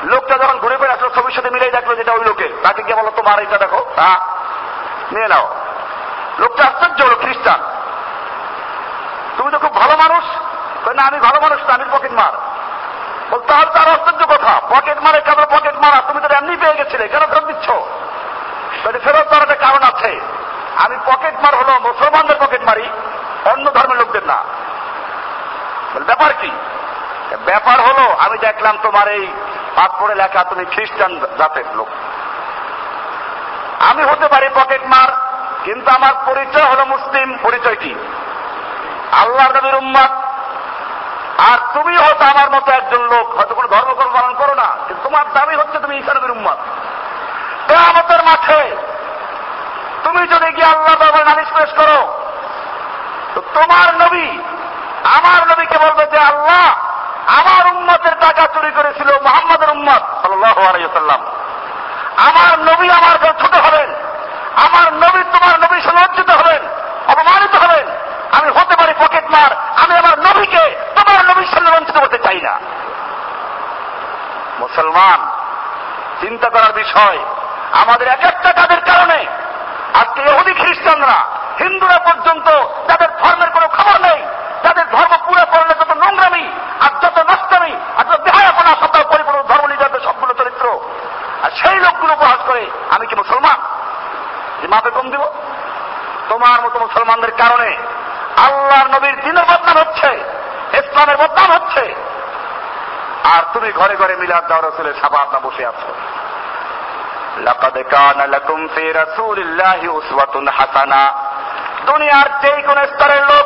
লোকটা যখন ঘুরে ফিরে আসলো ছবির সাথে মিলেই দেখল যেটা ওই লোকের। তাকে গিয়ে বলো তোমার এটা দেখো হ্যাঁ নিয়ে নাও। লোকটা আশ্চর্য হলো, খ্রিস্টান। তুমি তো খুব ভালো মানুষ? না, আমি ভালো মানুষ না, আমি পকেট মার। তাহলে তার আশ্চর্য কথা পকেট মারে কেন পকেট মারা তুমি তো এমনি পেয়ে গেছিলে, কেন ফেরত দিচ্ছ? ফেরত দেওয়ার একটা কারণ আছে, আমি পকেট মার হলো মুসলমানদের পকেট মারি অন্য ধর্মের লোকদের না। ব্যাপার কি? ব্যাপার হলো, আমি দেখলাম তোমার এই পাসপোর্টে লেখা, তুমি খ্রিস্টান জাতের লোক। আমি হতে পারি পকেট মার কিন্তু আমার পরিচয় হলো মুসলিম পরিচয় কি আল্লাহ নবীর উম্মাদ আর তুমি হয়তো আমার মতো একজন লোক, হয়তো কোনো ধর্মকর্ম পালন করো না, কিন্তু তোমার দাবি হচ্ছে তুমি ঈশা নবীর উম্মাদ কেয়ামতের মাঠে তুমি যদি গিয়ে আল্লাহ বাবার নালিশ পেশ করো, তো তোমার নবী, আমার নবীকে বলবে যে আল্লাহ, আমার উম্মতের টাকা চুরি করেছিল মোহাম্মদের উম্মত সাল্লাহ আলাইসাল্লাম আমার নবী আমার ছোট হবেন, আমার নবী তোমার নবী সমাজ্জিত হবেন, অপমানিত হবেন, আমি হতে পারি পকেট মার আমি আমার নবীকে বঞ্চিত করতে চাই না। মুসলমান, চিন্তা করার বিষয়, আমাদের এক একটা কাজের কারণে আজকে ইহুদি খ্রিস্টানরা, হিন্দুরা পর্যন্ত তাদের ধর্মের কোনো খবর নেই যাদের ধর্ম পুরো করলে যত নোংরামি আর যত নষ্টমি আর যত দেহায়াপনা সত্তা পরিপূর্ণ ধর্ম নিজেদের সবগুলো চরিত্র। আর সেই লোকগুলো উপহাস করে আমি কি মুসলমান? যে মাপে কম দিব? তোমার মতো মুসলমানদের কারণে আল্লাহর নবীর দিনের বদনাম হচ্ছে, ইসলামের বদনাম হচ্ছে আর তুমি ঘরে ঘরে মিলাদ দাও, রসুলের সাবাতা বসে আছো। লাকাদ কানা লাকুম ফি রাসূলিল্লাহি উসওয়াতুন হাসানা। দুনিয়ার যেই কোন স্তরের লোক,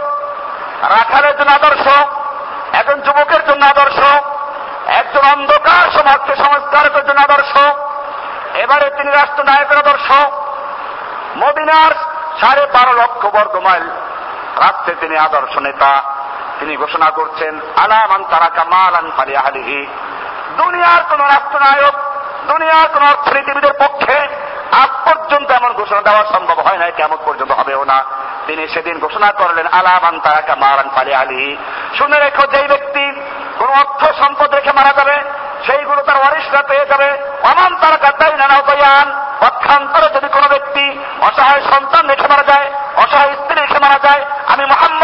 রাখালের জন্য আদর্শ, একজন যুবকের জন্য আদর্শ, একজন অন্ধকার সমাজকে সংস্কারকের জন্য আদর্শ, এবারে তিনি রাষ্ট্রনায়কের আদর্শ। মদিনার সাড়ে বারো লক্ষ বর্গ মাইল রাষ্ট্রে তিনি আদর্শ নেতা। তিনি ঘোষণা করছেন আলামান তারা কামালান ফালি আহলিহি দুনিয়ার কোন রাষ্ট্রনায়ক, দুনিয়ার কোন অর্থনীতিবিদের পক্ষে আজ পর্যন্ত এমন ঘোষণা দেওয়া সম্ভব হয় না কেমন পর্যন্ত হবেও না। তিনি সেদিন ঘোষণা করলেন আলামান তারা কামালান ফালি আহলিহি শুনে রেখো, যেই ব্যক্তি কোন অর্থ সম্পদ রেখে মারা যাবে, সেইগুলো তার ওয়ারিশরা পেয়ে যাবে। অমান তারা কাদ্দাই নানা উপায়ান পক্ষান্তরে যদি কোনো ব্যক্তি অসহায় সন্তান রেখে মারা যায়, অসহায় স্ত্রী রেখে মারা যায়, আমি মোহাম্মদ আলহি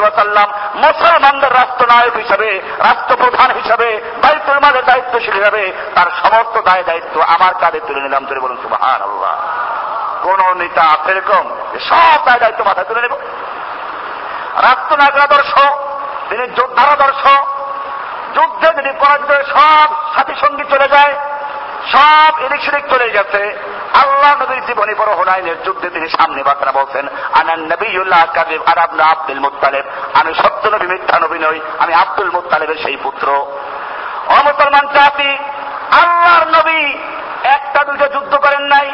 ওয়াসাল্লাম মুসলমানদের রাষ্ট্রনায়ক হিসাবে, রাষ্ট্রপ্রধান হিসাবে দায়িত্বের মাঝে দায়িত্বশীল হিসাবে তার সমস্ত দায় দায়িত্ব আমার কাঁধে তুলে নিলাম। তুলে বলুন সুবাহান আল্লাহ কোন নেতা আছে এরকম সব দায় দায়িত্ব মাথায় তুলে নেব। রাষ্ট্রনায়কের আদর্শ তিনি যোদ্ধার আদর্শ, যুদ্ধে যদি পরাজিত সব সাথী সঙ্গী চলে যায় সব এদিক সেদিক চলে গেছে। আল্লাহ নবীর জীবনী বড় হোনাইনের যুদ্ধে তিনি সামনে বার্তা বলছেন আনান নবীউল্লাহ কাদিব আর আবনা আব্দুল মুত্তালেব। আমি সত্য নবী, মিথ্যা নবী নই, আমি আব্দুল মুত্তালেবের সেই পুত্র। অমুসলমান জাতি, আল্লাহর নবী একটা দুটো যুদ্ধ করেন নাই।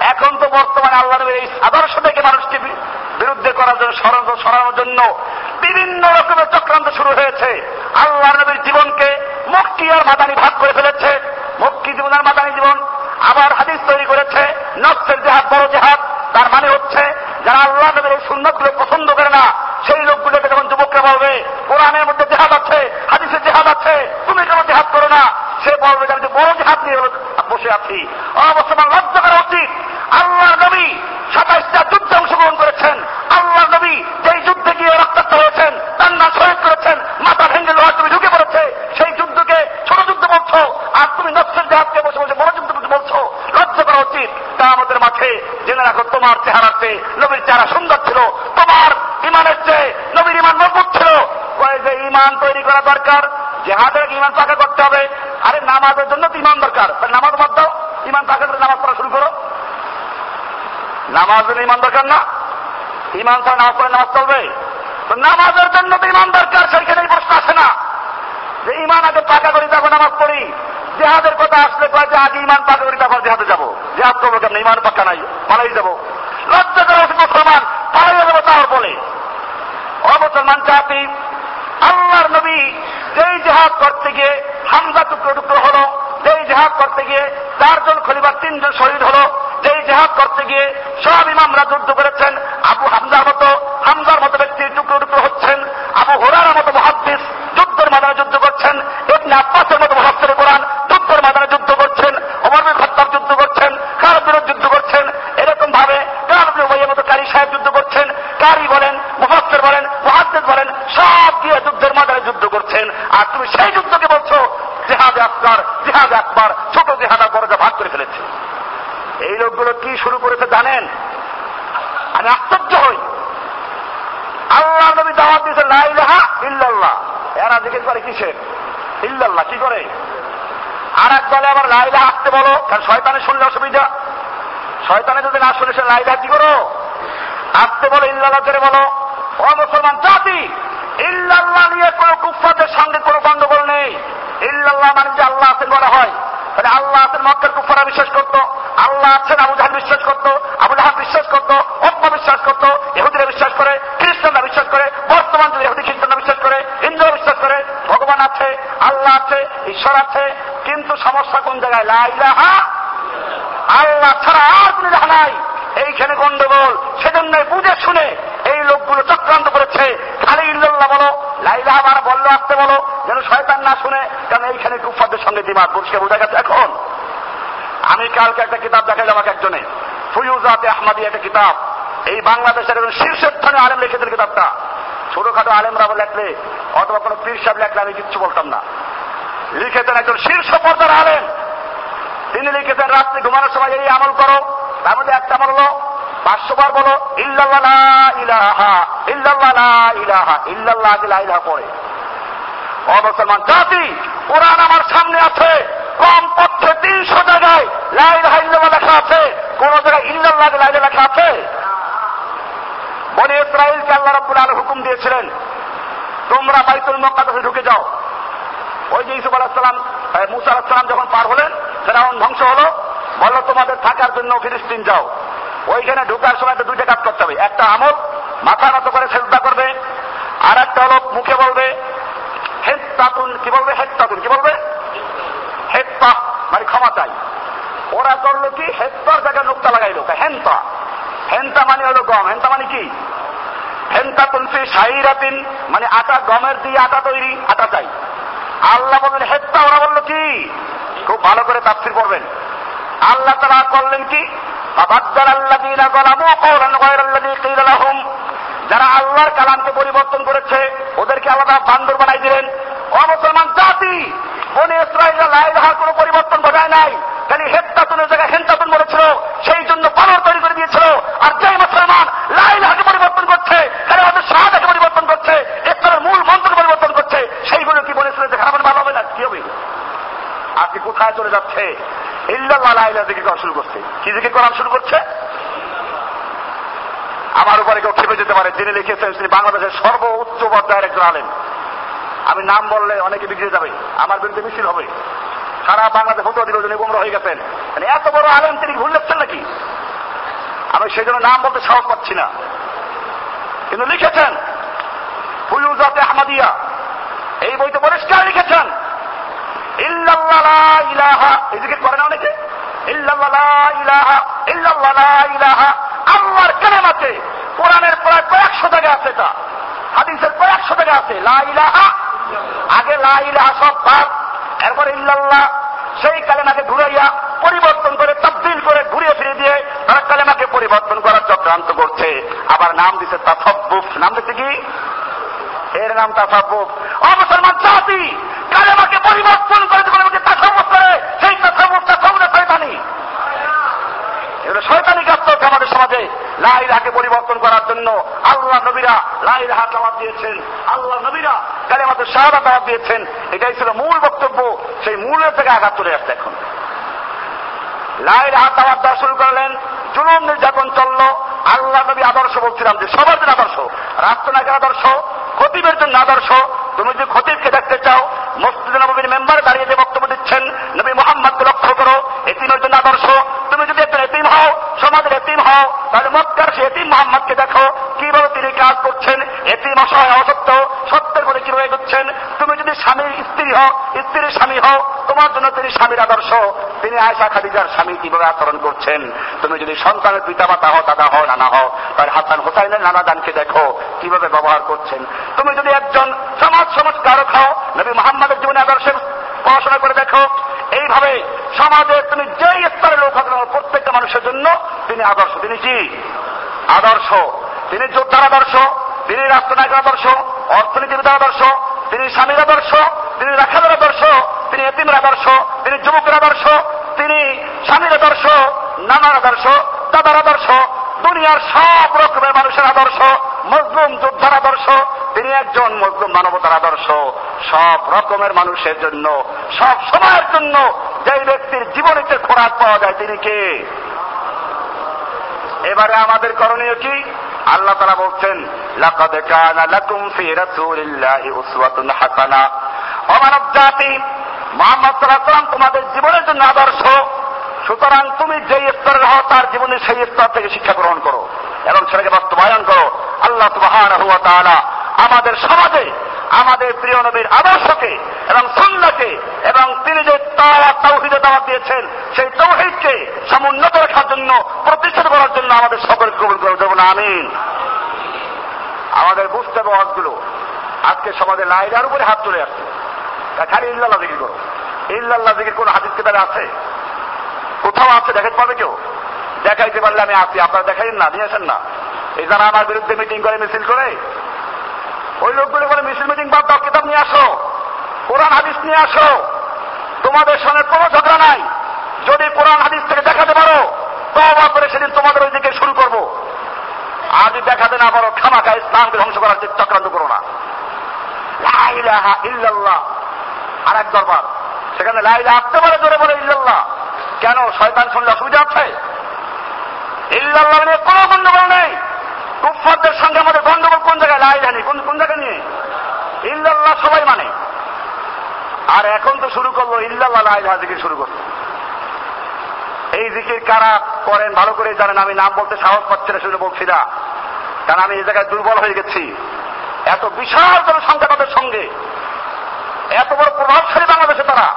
এখন তো বর্তমানে আল্লাহ নবীর এই আদর্শ থেকে মানুষকে বিরুদ্ধে করার জন্য, ষড়যন্ত্র সরানোর জন্য বিভিন্ন রকমের চক্রান্ত শুরু হয়েছে। আল্লাহ নবীর জীবনকে মুক্তি আর মাদানি ভাগ করে ফেলেছে। মুক্তি জীবন আর মাদানি জীবন। আবার হাদিস তৈরি করেছে নকশের জেহাদ বড় জেহাদ, তার মানে হচ্ছে যারা আল্লাহ নবীর এই সুন্নতগুলো পছন্দ করে না, সেই লোকগুলোকে যখন যুবকরা বলবে, কোরআনের মধ্যে জেহাদ আছে হাদিসের জেহাদ আছে, তুমি কেন জেহাদ করো না? সে বলবে যে, আমি বড় জেহাদ নিয়ে বসে আছি। অবশ্যই লজ্জা করা উচিত। আল্লাহ নবী সাতাইশটা যুদ্ধে অংশগ্রহণ করেছেন। আল্লাহ নবী যেই যুদ্ধে গিয়ে রক্তাক্ত হয়েছেন, তার না শহীদ করেছেন মাথা ভেঙে লোহার তুমি ঢুকে পড়েছে সেই যুদ্ধকে ছোট যুদ্ধ বলছো আর তুমি জাহাজকে বসে বসে বড় যুদ্ধ বলছো, লজ্জা করা উচিত। তা আমাদের মাঠে জেনে রাখো, তোমার চেহারার চেয়ে নবীর চেহারা সুন্দর ছিল। তোমার ইমানের চেয়ে নবীর ইমান মজবুত ছিল। যে ইমান তৈরি করা দরকার, জেহাদের ইমান পাকা করতে হবে। আরে নামাজের জন্য তো ইমান দরকার। নামাজ বাদ দাও। ইমান পাকা করে নামাজ পড়া শুরু করো। নামাজের ইমান দরকার না। ইমান ছাড়া নামাজ পড়ে নামাজ চলবে। নামাজের জন্য তো ইমান দরকার সেইখানে প্রশ্ন আসে না। যে ইমান আগে পাকা করি তারপর নামাজ পড়ি। জেহাদের কথা আসলে কয় যে, আগে ইমান পাকা করি তারপর জেহাদে যাব। জেহাদ করব কেন ইমান পাক্কা নাই পালাই যাব। লজ্জা করা মুসলমান পালাই যাব তার বলে। অমুসলমান জাতি, আল্লাহর নবী যেই জেহাদ করতে গিয়ে হামজা টুকরো টুকরো হলো, যেই জেহাদ করতে গিয়ে চারজন খলিবার তিনজন শহীদ হলো, যেই জেহাদ করতে গিয়ে সব ইমামরা যুদ্ধ করেছেন, আবু হামজার মতো হামজার মতো ব্যক্তি টুকরো টুকরো হচ্ছেন, আবু হোরার মতো মহাদ্দিস যুদ্ধের মাদানে যুদ্ধ করছেন ইবনে আব্বাসের মতো মহাত্মের কোরআন যুদ্ধের মাদানে যুদ্ধ করছেন, ওমর বিন যুদ্ধ করছেন খারাপ যুদ্ধ করছেন এরকম ভাবে কারণ মতো কারি সাহেব যুদ্ধ করছেন, কারি বলেন মুফাসসির বলেন, মুহাদ্দিস বলেন, সব দিয়ে যুদ্ধের মাদানে যুদ্ধ করছেন। আর তুমি সেই যুদ্ধকে বলছো, জেহাদে আকবর জেহাদে আকবর, ছোট জেহাদ আর বড় যা ভাগ করে ফেলেছে। এই লোকগুলো কি শুরু করেছে জানেন? আমি আশ্চর্য হই। আল্লাহ নবী দাওয়াত দিয়েছে লা ইলাহা ইল্লাল্লাহ। এরা জিজ্ঞেস করে কিসের? ইল্লাল্লাহ কি করে? আর এক দলে আবার লা ইলাহা আসতে বলো, কারণ শয়তানে শুনলে অসুবিধা। শয়তানে যদি না শুনে, সে লা ইলাহা কি করো? আসতে বলো, ইল্লাল্লাহ করে বলো। ও মুসলমান জাতি, ইল্লাল্লাহ নিয়ে কোনো কুফফাদের সঙ্গে কোনো গন্ডগোল নেই। ইল্লাল্লাহ মানে যে আল্লাহ আছেন বলা হয়। তাহলে আল্লাহ আছেন মক্কার কুফারা বিশ্বাস করতো, আল্লাহ আছেন আবু জাহাল বিশ্বাস করতো, আবু জাহাল বিশ্বাস করতো অপ্প বিশ্বাস করতো এহুদিরা বিশ্বাস করে খ্রিস্টানরা বিশ্বাস করে বর্তমান যুগে ইহুদি খ্রিস্টানরা বিশ্বাস করে হিন্দুরা বিশ্বাস করে ভগবান আছে আল্লাহ আছে ঈশ্বর আছে, কিন্তু সমস্যা কোন জায়গায়? লা ইলাহা আল্লাহ ছাড়া আর কোনো ইলাহা নাই। এইখানে গন্ডগোল। সেজন্যই বুঝে শুনে এই লোকগুলো চক্রান্ত করেছে। খালি ইল্লাল্লাহ বলো লাইলাহা মারা বলল, আসতে বলো, যেন শয়তান না শুনে, কারণ এইখানে কুফাদের সঙ্গে দিমাগ পরিষ্কার বোঝা গেছে। এখন আমি কালকে একটা কিতাব দেখাইলাম আমাকে একজনে। ফুয়ুজাতে আহমাদি একটা কিতাব। এই বাংলাদেশের একজন শীর্ষস্থানে আলেম লিখেছেন কিতাবটা। ছোটখাটো আলেমরা লেখলে, অথবা কোনো পীর সাহেব লেখলে আমি কিচ্ছু বলতাম না। লিখেছেন একজন শীর্ষ পর্যায়ের আলেম। তিনি লিখেছেন, রাত্রে ঘুমানোর সময় এই আমল করো। তার মধ্যে একটা আমল হলো পাঁচশোবার বলো লা ইলাহা পড়ে। ও জাতি, কোরআন আমার সামনে আছে। কম পক্ষে তিনশো জায়গায় লা ইলাহা ইল্লাল্লাহ লেখা আছে। কোন জায়গায় ইল্লাল্লাহ আগে লেখা আছে। বনে ইসরায়েলকে আল্লাহ রাব্বুল আলামিন হুকুম দিয়েছিলেন, তোমরা বাইতুল মুকাদ্দাসে ঢুকে যাও। ওই যে ইসুফ আলাহিসাল্লাম মুসা আলাহিসাল্লাম যখন পার হলেন, ফেরাউন ধ্বংস হলো। বলল, তোমাদের থাকার জন্য ফিলিস্তিন যাও। ওইখানে ঢুকার সময় তো দুইটা কাজ করতে হবে। একটা আমল মাথা নত করে চেষ্টা করবে। আর একটা হলো, মুখে বলবে, হেত্তাতুন কি বলবে? হেত্তাতুন কি বলবে? হেত্তা মানে ক্ষমা চাই। ওরা করল কি? হেত্তার জায়গায় নোকটা লাগাইলো। হেন্তা। হেন্তা মানে হলো গম। হেন্তা মানে কি? হেন্তা তুলসি সাইরাতিন মানে আটা গমের দিয়ে আটা তৈরি, আটা চাই। আল্লাহ বললেন হেত্তা ওরা বলল, কি? খুব ভালো করে তাফসির করবেন আল্লাহ তারা করলেন কি? যারা আল্লাহর কালামকে পরিবর্তন করেছে, ওদেরকে তারা বান্দর বানাই দিলেন। অমুসলমান জাতি, বনে ইসরায়েলরা লাই রাহার কোনো পরিবর্তন ঘটায় নাই। খালি হেত্তাতুনের জায়গায় হেন্তাতুন বলেছিল সেই জন্য পালন তৈরি করে দিয়েছিল আর যেই মুসলমান লাই রাহাকে পরিবর্তন করছে খালি আমাদের শাহাদাকে পরিবর্তন করছে ইসলামের মূল মন্ত্র পরিবর্তন আছে ইল্লাল্লাহ, লা ইলাহা জিকির করা শুরু করছে। কি জিকির করা শুরু করছে? আমার উপরে কেউ খেপে যেতে পারে। যিনি লিখেছেন তিনি বাংলাদেশের সর্বোচ্চ পর্যায়ের একজন আলেন আমি নাম বললে অনেকে বিগড়ে যাবে। আমার বিরুদ্ধে মিছিল হবে। সারা বাংলাদেশ হতো দিল গুমরা হয়ে গেছেন। মানে এত বড় আলেন তিনি ভুল লিখছেন নাকি? আমি সেই জন্য নাম বলতে সাহস পাচ্ছি না। কিন্তু লিখেছেন ফুয়ুজাতে আহমদিয়া। এই বইতে পরিষ্কার লিখেছেন ইলাহা। জিকির করে না অনেকে আল্লাহর কালেমাতে কোরআনের প্রায় কয়েকশো জায়গা আছে এটা। হাদিসের কয়েকশো জায়গা আছে। লা ইলাহা, আগে লা ইলাহা সব বাদ। এরপর ইল্লাল্লাহ, সেই কালেমাকে ঘুরাইয়া পরিবর্তন করে, তবদিল করে ঘুরিয়ে ফিরে দিয়ে তারা কালেমাকে পরিবর্তন করার চক্রান্ত করছে। আবার নাম দিছে তাফব্বুফ। নাম দিচ্ছে কি? এর নাম তাসাব্বুফ ও মুসলমান জাতি! পরিবর্তন করে যখন আমাকে তাসাব্বুফ করে, সেই তাসাব্বুফ তাসাব্বুফের শয়তানি। এগুলো শয়তানি কাজ চলছে আমাদের সমাজে। লাইলাকে পরিবর্তন করার জন্য আল্লাহ নবীরা লাইলাহা জবাব দিয়েছেন। আল্লাহ নবীরা কালেমাতে শাহাদা দাওয়াত দিয়েছেন। এটাই ছিল মূল বক্তব্য। সেই মূলের থেকে আঘাত চলে আসছে এখন। লাইলাহা দাওয়াত দেওয়া শুরু করলেন। জুলুম, নির্যাতন চলল। আল্লাহ নবী আদর্শ বলছিলাম যে সবার জন্য আদর্শ, রাষ্ট্রনায়কের আদর্শ, খতিবের জন্য আদর্শ। তুমি যদি খতিবকে দেখতে চাও মসজিদ নবীর মেম্বার দাঁড়িয়ে যে বক্তব্য দিচ্ছেন, নবী মোহাম্মদকে লক্ষ্য করো এতিমের জন্য আদর্শ, তুমি যদি একটা এতিম হও, সমাজের এতিম হও, তাহলে মক্কার সে এতিম মোহাম্মদকে দেখো, কীভাবে তিনি কাজ করছেন, এতিম, অসহায়, অসত্য, সত্যের করে কীভাবে এগোচ্ছেন। তুমি যদি স্বামীর স্ত্রী হও, স্ত্রীর স্বামী হও, তোমার জন্য তিনি স্বামীর আদর্শ। তিনি আয়সা খাদিজার স্বামী কীভাবে আচরণ করছেন? তুমি যদি সন্তানের পিতা মাতা হও, দাদা হও, নানা হও, তাহলে হাসান হোসাইনের নানা দানকে দেখো, কীভাবে ব্যবহার করছেন। তুমি যদি একজন সমাজ সংস্কারক হও নবী মোহাম্মদের জীবনে আদর্শের পড়াশোনা করে দেখো, এইভাবে সমাজে তুমি যেই স্তরের লোক প্রত্যেকটা মানুষের জন্য তিনি আদর্শ। তিনি কি? আদর্শ। তিনি যোদ্ধার আদর্শ, তিনি রাষ্ট্রনায়কের আদর্শ অর্থনীতিবিদের আদর্শ, তিনি স্বামীর আদর্শ, তিনি রাখালের আদর্শ, তিনি এতিমের আদর্শ, তিনি যুবকের আদর্শ, তিনি স্বামীর আদর্শ, নানার আদর্শ, দাদার আদর্শ, দুনিয়ার সব রকমের মানুষের আদর্শ। মজলুম যোদ্ধার আদর্শ, তিনি একজন মজলুম মানবতার আদর্শ। সব রকমের মানুষের জন্য, সব সময়ের জন্য যেই ব্যক্তির জীবনীতে খোরাক পাওয়া যায়, তিনি কে? এবারে আমাদের করণীয় কি? আল্লাহ তারা বলছেন ও জাতি তোমাদের জীবনের জন্য আদর্শ। সুতরাং তুমি যেই স্তরের হও তার জীবনে সেই স্তর থেকে শিক্ষা গ্রহণ করো। এবং সেটাকে বাস্তবায়ন করো। আল্লাহ তাআলা আমাদের সমাজে, আমাদের প্রিয় নবীর আদর্শকে এবং সন্ন্যকে এবং তিনি যে তাওয়াত, তাওহীদে দাওয়াত দিয়েছেন, সেই তৌহিদকে সমুন্নত রাখার জন্য, প্রতিষ্ঠিত করার জন্য আমাদের সকল কবুল করে দেবো না, আমিন। আমাদের বুঝতে হবে হজগুলো আজকে সমাজে লাইলার উপরে হাত চলে আসছে। খালি ইল্লাল্লাহ জিকির করো। ইল্লাল্লাহ জিকির কোন হাদিস কিতাবে আছে? কোথাও আছে দেখাতে পারবে কেউ? দেখাইতে পারলে আমি আসি, আপনারা দেখাইন না, নিয়ে আসেন না। এই যারা আমার বিরুদ্ধে মিটিং করে, মিছিল করে, ওই লোকগুলো করে মিছিল মিটিং বাদ দাও, কিতাব নিয়ে আসো, কোরআন, হাদিস নিয়ে আসো। তোমাদের সঙ্গে কোনো ঝগড়া নাই। যদি কোরআন, হাদিস থেকে দেখাতে পারো তবা করে সেদিন তোমাদের ওই দিকে শুরু করব। আর যদি দেখাতে না পারো, খামাখা ইসলামকে ধ্বংস করার চক্রান্ত করো না। আর এক দরবার, সেখানে লাইলা আসতে পারে জোরে বলে ইল্লাল্লাহ। কেন? শয়তান শুনলে অসুবিধা আছে ইল্লাল্লাহ নিয়ে কোনো গন্ডগোল নেই। কুফারদের সঙ্গে আমাদের গন্ডগোল কোন জায়গায়? লাই জানি কোন কোন জায়গায় নিয়ে? ইল্লাল্লাহ সবাই মানে। আর এখন তো শুরু করল ইল্লাল্লাহ লাই জিকির শুরু করল। এই জিকির কারা করেন? ভালো করে জানেন, আমি নাম বলতে সাহস পাচ্ছি না শুনে বলছি না। কারণ আমি এই জায়গায় দুর্বল হয়ে গেছি। এত বিশাল জনসংখ্যা তাদের সঙ্গে। এত বড় প্রভাবশালী বাংলাদেশে তারা।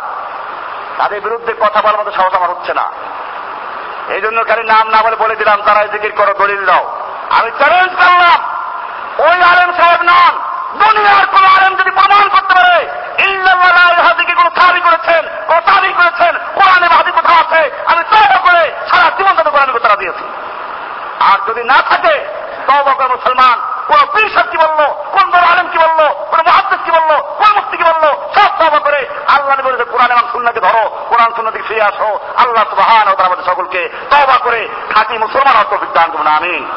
তাদের বিরুদ্ধে কথা বলার মতো সাহস আমার হচ্ছে না। এই জন্য খালি নাম না বলে বলে দিলাম তারা জিকির করো, দলিল দাও। আমি চ্যালেঞ্জ করলাম। ওই আলেম সাহেব নন, দুনিয়ার কোন আলেম যদি প্রমাণ করতে পারে হাদিকে কোন দাবি করেছেন, কোন দাবি করেছেন, কোরআনে হাদি কোথাও আছে, আমি তৈরি করে সারা জীবন তাদের কোরআনে তারা দিয়েছি আর যদি না থাকে তবে মুসলমান। কোন পীর কি বলল? কোন বড় আলেম কি বলল? কোন মহাদ্দেশ কি বলল? কোন মুক্তি কি বলল? সব তবা করে আল্লাহ নবী বলেছে, কোরআন এবং সুন্নাকে ধরো, কোরআন সুন্না থেকে ফিরে আসো। আল্লাহ সুবহান ও তারা সকলকে তবা করে খাঁটি মুসলমান অর্থ বিদ্যান আমিন।